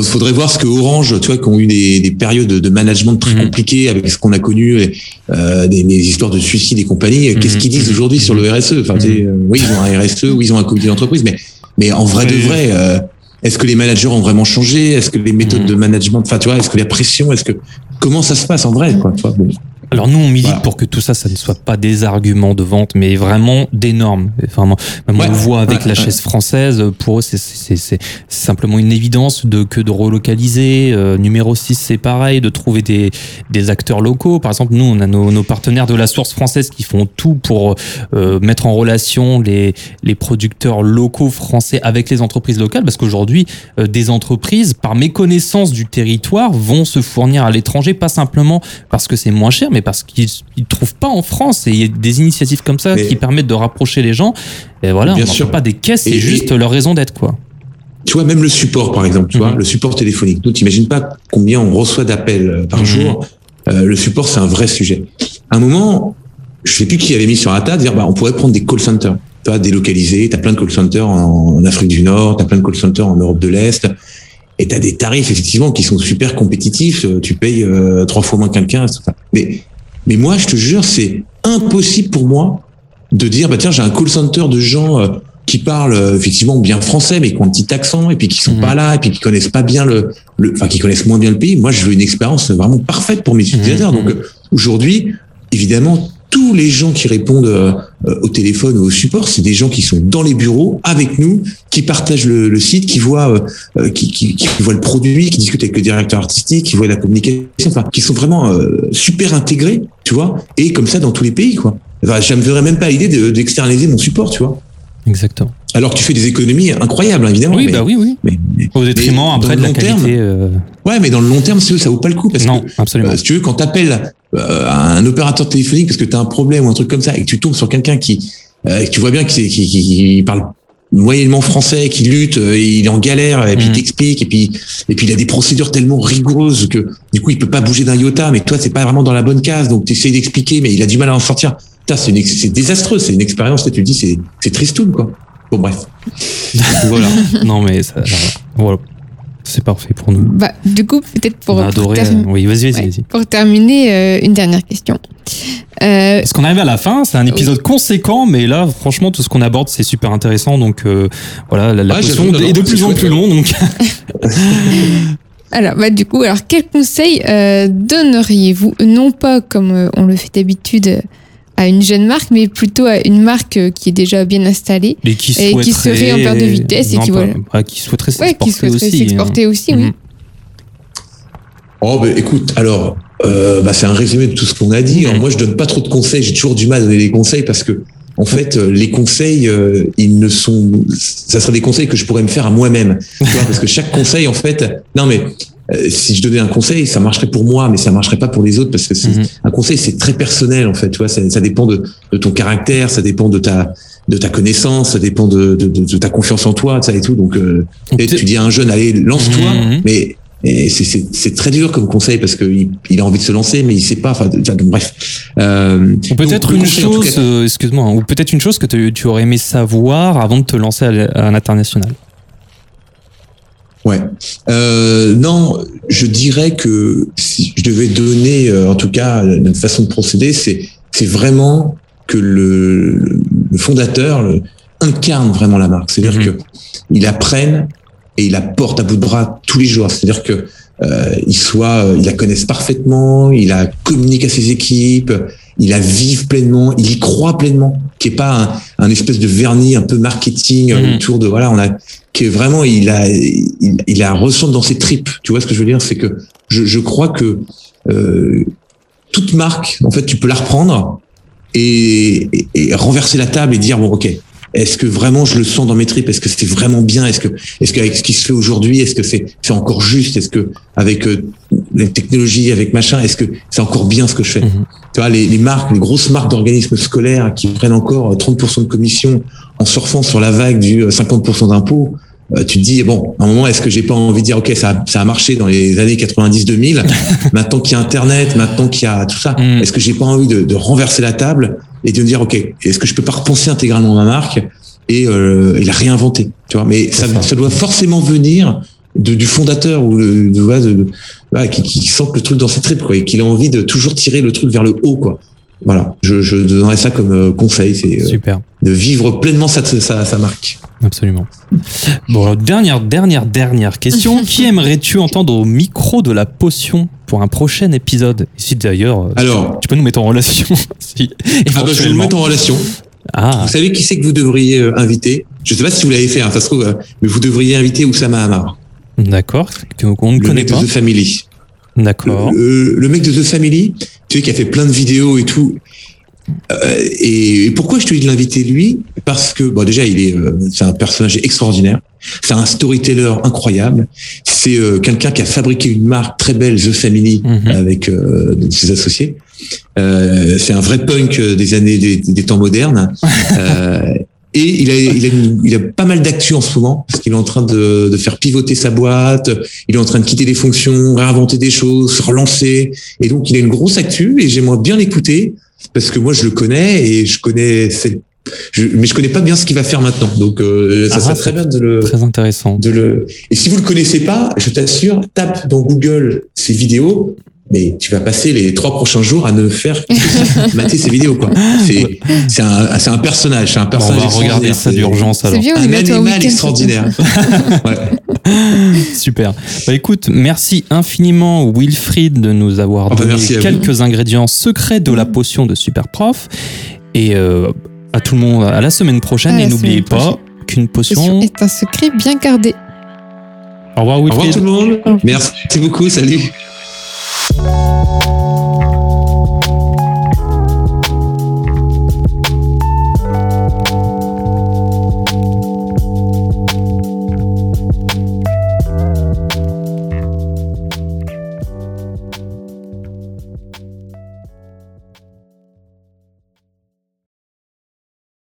faudrait voir ce que Orange, tu vois, qui ont eu des, des périodes de management très compliquées avec ce qu'on a connu, euh, des, des, histoires de suicide et compagnie. Qu'est-ce qu'ils disent aujourd'hui sur le RSE Enfin, oui, ils ont un RSE, oui, ils ont un comité d'entreprise, mais mais en vrai de vrai, est-ce que les managers ont vraiment changé? Est-ce que les méthodes de management, enfin, tu vois, est-ce que la pression, est-ce que comment ça se passe en vrai, quoi tu vois bon. Alors nous, on milite pour que tout ça, ça ne soit pas des arguments de vente, mais vraiment des normes. Vraiment, même on le voit avec la chaise française. Pour eux, c'est simplement une évidence de que de relocaliser. Euh, numéro 6, c'est pareil, de trouver des, des acteurs locaux. Par exemple, nous, on a nos, nos partenaires de la source française qui font tout pour euh, mettre en relation les, les producteurs locaux français avec les entreprises locales, parce qu'aujourd'hui, euh, des entreprises, par méconnaissance du territoire, vont se fournir à l'étranger, pas simplement parce que c'est moins cher, mais parce qu'ils ne trouvent pas en France. Et il y a des initiatives comme ça qui permettent de rapprocher les gens. Et voilà, Bien on sûr. pas des caisses, c'est juste leur raison d'être, quoi. Tu vois, même le support, par exemple, tu vois, mhm. le support téléphonique. Tu t'imagines pas combien on reçoit d'appels euh, par mhm. jour. Euh, le support, c'est un vrai sujet. À un moment, je sais plus qui avait mis sur la table, dire, bah, on pourrait prendre des call centers. Tu vois, délocaliser. Tu as plein de call centers en, en Afrique du Nord, tu as plein de call centers en Europe de l'Est et tu as des tarifs effectivement qui sont super compétitifs. Euh, tu payes euh, trois fois moins quelqu'un. Mais, mais moi, je te jure, c'est impossible pour moi de dire bah tiens, j'ai un call center de gens euh, qui parlent effectivement bien français, mais qui ont un petit accent et puis qui sont mmh. pas là et puis qui connaissent pas bien le, le, enfin qui connaissent moins bien le pays. Moi, je veux une expérience vraiment parfaite pour mes utilisateurs. Mmh. Donc aujourd'hui, évidemment, tous les gens qui répondent euh, au téléphone ou au support, c'est des gens qui sont dans les bureaux avec nous, qui partagent le, site, qui voient, euh, euh, qui, qui, qui, voient le produit, qui discutent avec le directeur artistique, qui voient la communication, enfin, qui sont vraiment super intégrés, tu vois, et comme ça dans tous les pays, quoi. Enfin, je ne me verrais même pas l'idée d'externaliser mon support, tu vois. Exactement. Alors tu fais des économies incroyables, évidemment. Oui, bah oui, oui. Mais, Au détriment après de la qualité. Terme, Ouais, mais dans le long terme, ça vaut pas le coup. Parce non, que, absolument. si tu veux, quand t'appelles euh, un opérateur téléphonique parce que tu as un problème ou un truc comme ça et que tu tombes sur quelqu'un qui euh, tu vois bien qu'il qui, qui, parle moyennement français, qui lutte, euh, il est en galère et puis il mm. t'explique et puis et puis il a des procédures tellement rigoureuses que du coup il peut pas bouger d'un iota mais toi c'est pas vraiment dans la bonne case donc tu essaies d'expliquer mais il a du mal à en sortir. C'est c'est désastreux, c'est une expérience tu dis c'est c'est tristoun quoi. Bon bref. voilà. non mais ça, voilà. C'est parfait pour nous. Bah, du coup, peut-être pour, pour, oui, vas -y, vas -y, pour terminer, euh, une dernière question. Euh... Est-ce qu'on arrive à la fin C'est un épisode conséquent, mais là, franchement, tout ce qu'on aborde, c'est super intéressant. Donc euh, voilà, la, question est de plus en plus long. Donc. alors, bah, du coup, alors quel conseil euh, donneriez-vous, non pas comme euh, on le fait d'habitude à une jeune marque, mais plutôt à une marque euh, qui est déjà bien installée et qui, serait en perte de vitesse et qui, voilà. qui souhaiterait s'exporter aussi. oui. Mhm. Oh, ben écoute, alors, euh, bah, c'est un résumé de tout ce qu'on a dit. Mhm. moi, je donne pas trop de conseils. J'ai toujours du mal à donner des conseils parce que, en fait, euh, les conseils, ils ne sont, ça serait des conseils que je pourrais me faire à moi-même. parce que chaque conseil, en fait, non mais euh, si je donnais un conseil, ça marcherait pour moi, mais ça marcherait pas pour les autres parce que mhm. un conseil, c'est très personnel en fait. Tu vois, ça, ça dépend de, de, ton caractère, ça dépend de ta de ta connaissance, ça dépend de, de, de ta confiance en toi, ça et tout. Donc, euh, tu dis à un jeune, allez, lance-toi, mhm. mais c'est très dur comme conseil parce qu'il il a envie de se lancer, mais il sait pas. Enfin, bref. Euh, peut-être une chose, euh, excuse-moi, ou peut-être une chose que tu aurais aimé savoir avant de te lancer à, à l'international. Ouais. Euh, non, je dirais que si je devais donner, euh, en tout cas, une façon de procéder, c'est c'est vraiment que le, le fondateur le, incarne vraiment la marque. C'est-à-dire mmh. que il apprenne et il la porte à bout de bras tous les jours. C'est-à-dire que euh, il soit, euh, il la connaisse parfaitement, il la communique à ses équipes, il la vive pleinement, il y croit pleinement, qui est pas un, un, espèce de vernis un peu marketing mmh. autour de voilà, on a qui est vraiment il a il, il a ressent dans ses tripes. Tu vois ce que je veux dire, c'est que je, je crois que euh, toute marque, en fait, tu peux la reprendre et, et, et, renverser la table et dire bon ok, est-ce que vraiment je le sens dans mes tripes? Est-ce que c'est vraiment bien? Est-ce que, est-ce qu'avec ce qui se fait aujourd'hui, est-ce que c'est, c'est encore juste? Est-ce que avec euh, les technologies, avec machin, est-ce que c'est encore bien ce que je fais? Mm-hmm. Tu vois, les, les, marques, les grosses marques d'organismes scolaires qui prennent encore 30% de commission en surfant sur la vague du 50% euh, d'impôts. Euh, tu te dis bon, à un moment, est-ce que j'ai pas envie de dire ok, ça a, ça a marché dans les années 90-2000. maintenant qu'il y a Internet, maintenant qu'il y a tout ça, mm. est-ce que j'ai pas envie de, de renverser la table et de me dire ok est-ce que je peux pas repenser intégralement ma marque et, euh, et la réinventer tu vois. Mais ça, ça, doit forcément venir de, du fondateur ou le, de, de, de qui, qui, sent le truc dans ses tripes quoi et qu'il a envie de toujours tirer le truc vers le haut quoi voilà je, je donnerais ça comme euh, conseil c'est euh, super de vivre pleinement sa, sa, sa marque absolument bon alors, dernière dernière dernière question qui aimerais-tu entendre au micro de la potion pour un prochain épisode? Si d'ailleurs, alors, tu peux nous mettre en relation. si, ah bah, je vais nous mettre en relation. Ah. Vous savez qui c'est que vous devriez euh, inviter? Je ne sais pas si vous l'avez fait, hein, ça se trouve, euh, mais vous devriez inviter Oussama Hamar. D'accord, qu'on ne connaît pas. De The Family. D'accord. Le, le, mec de The Family, tu sais, qui a fait plein de vidéos et tout. Euh, et, pourquoi je te dis de l'inviter lui? Parce que bon déjà il est euh, c'est un personnage extraordinaire, c'est un storyteller incroyable, c'est euh, quelqu'un qui a fabriqué une marque très belle The Family -hmm. avec euh, ses associés. c'est un vrai punk des années des, des temps modernes. et il a, il a, une, il a pas mal d'actu en ce moment parce qu'il est en train de, de, faire pivoter sa boîte, il est en train de quitter des fonctions, réinventer des choses, se relancer. Et donc il a une grosse actu et j'aimerais bien l'écouter parce que moi je le connais et je connais je, mais je connais pas bien ce qu'il va faire maintenant. Donc euh, ça ah, serait très bien de le très intéressant. De le et si vous le connaissez pas, je t'assure, tape dans Google ses vidéos. Mais tu vas passer les trois prochains jours à ne faire que mater ses vidéos quoi. C'est c'est un c'est un personnage, c'est un personnage. on va regarder ça d'urgence alors. Bien, un animal extraordinaire. ouais. Super. Bah écoute, merci infiniment Wilfried de nous avoir oh, bah, donné quelques ingrédients secrets de la potion de Super Prof et euh, à tout le monde à la semaine prochaine. et n'oubliez pas qu'une potion est un secret bien gardé. Au revoir, Wilfried. Au revoir tout le monde. Merci beaucoup. Salut. Música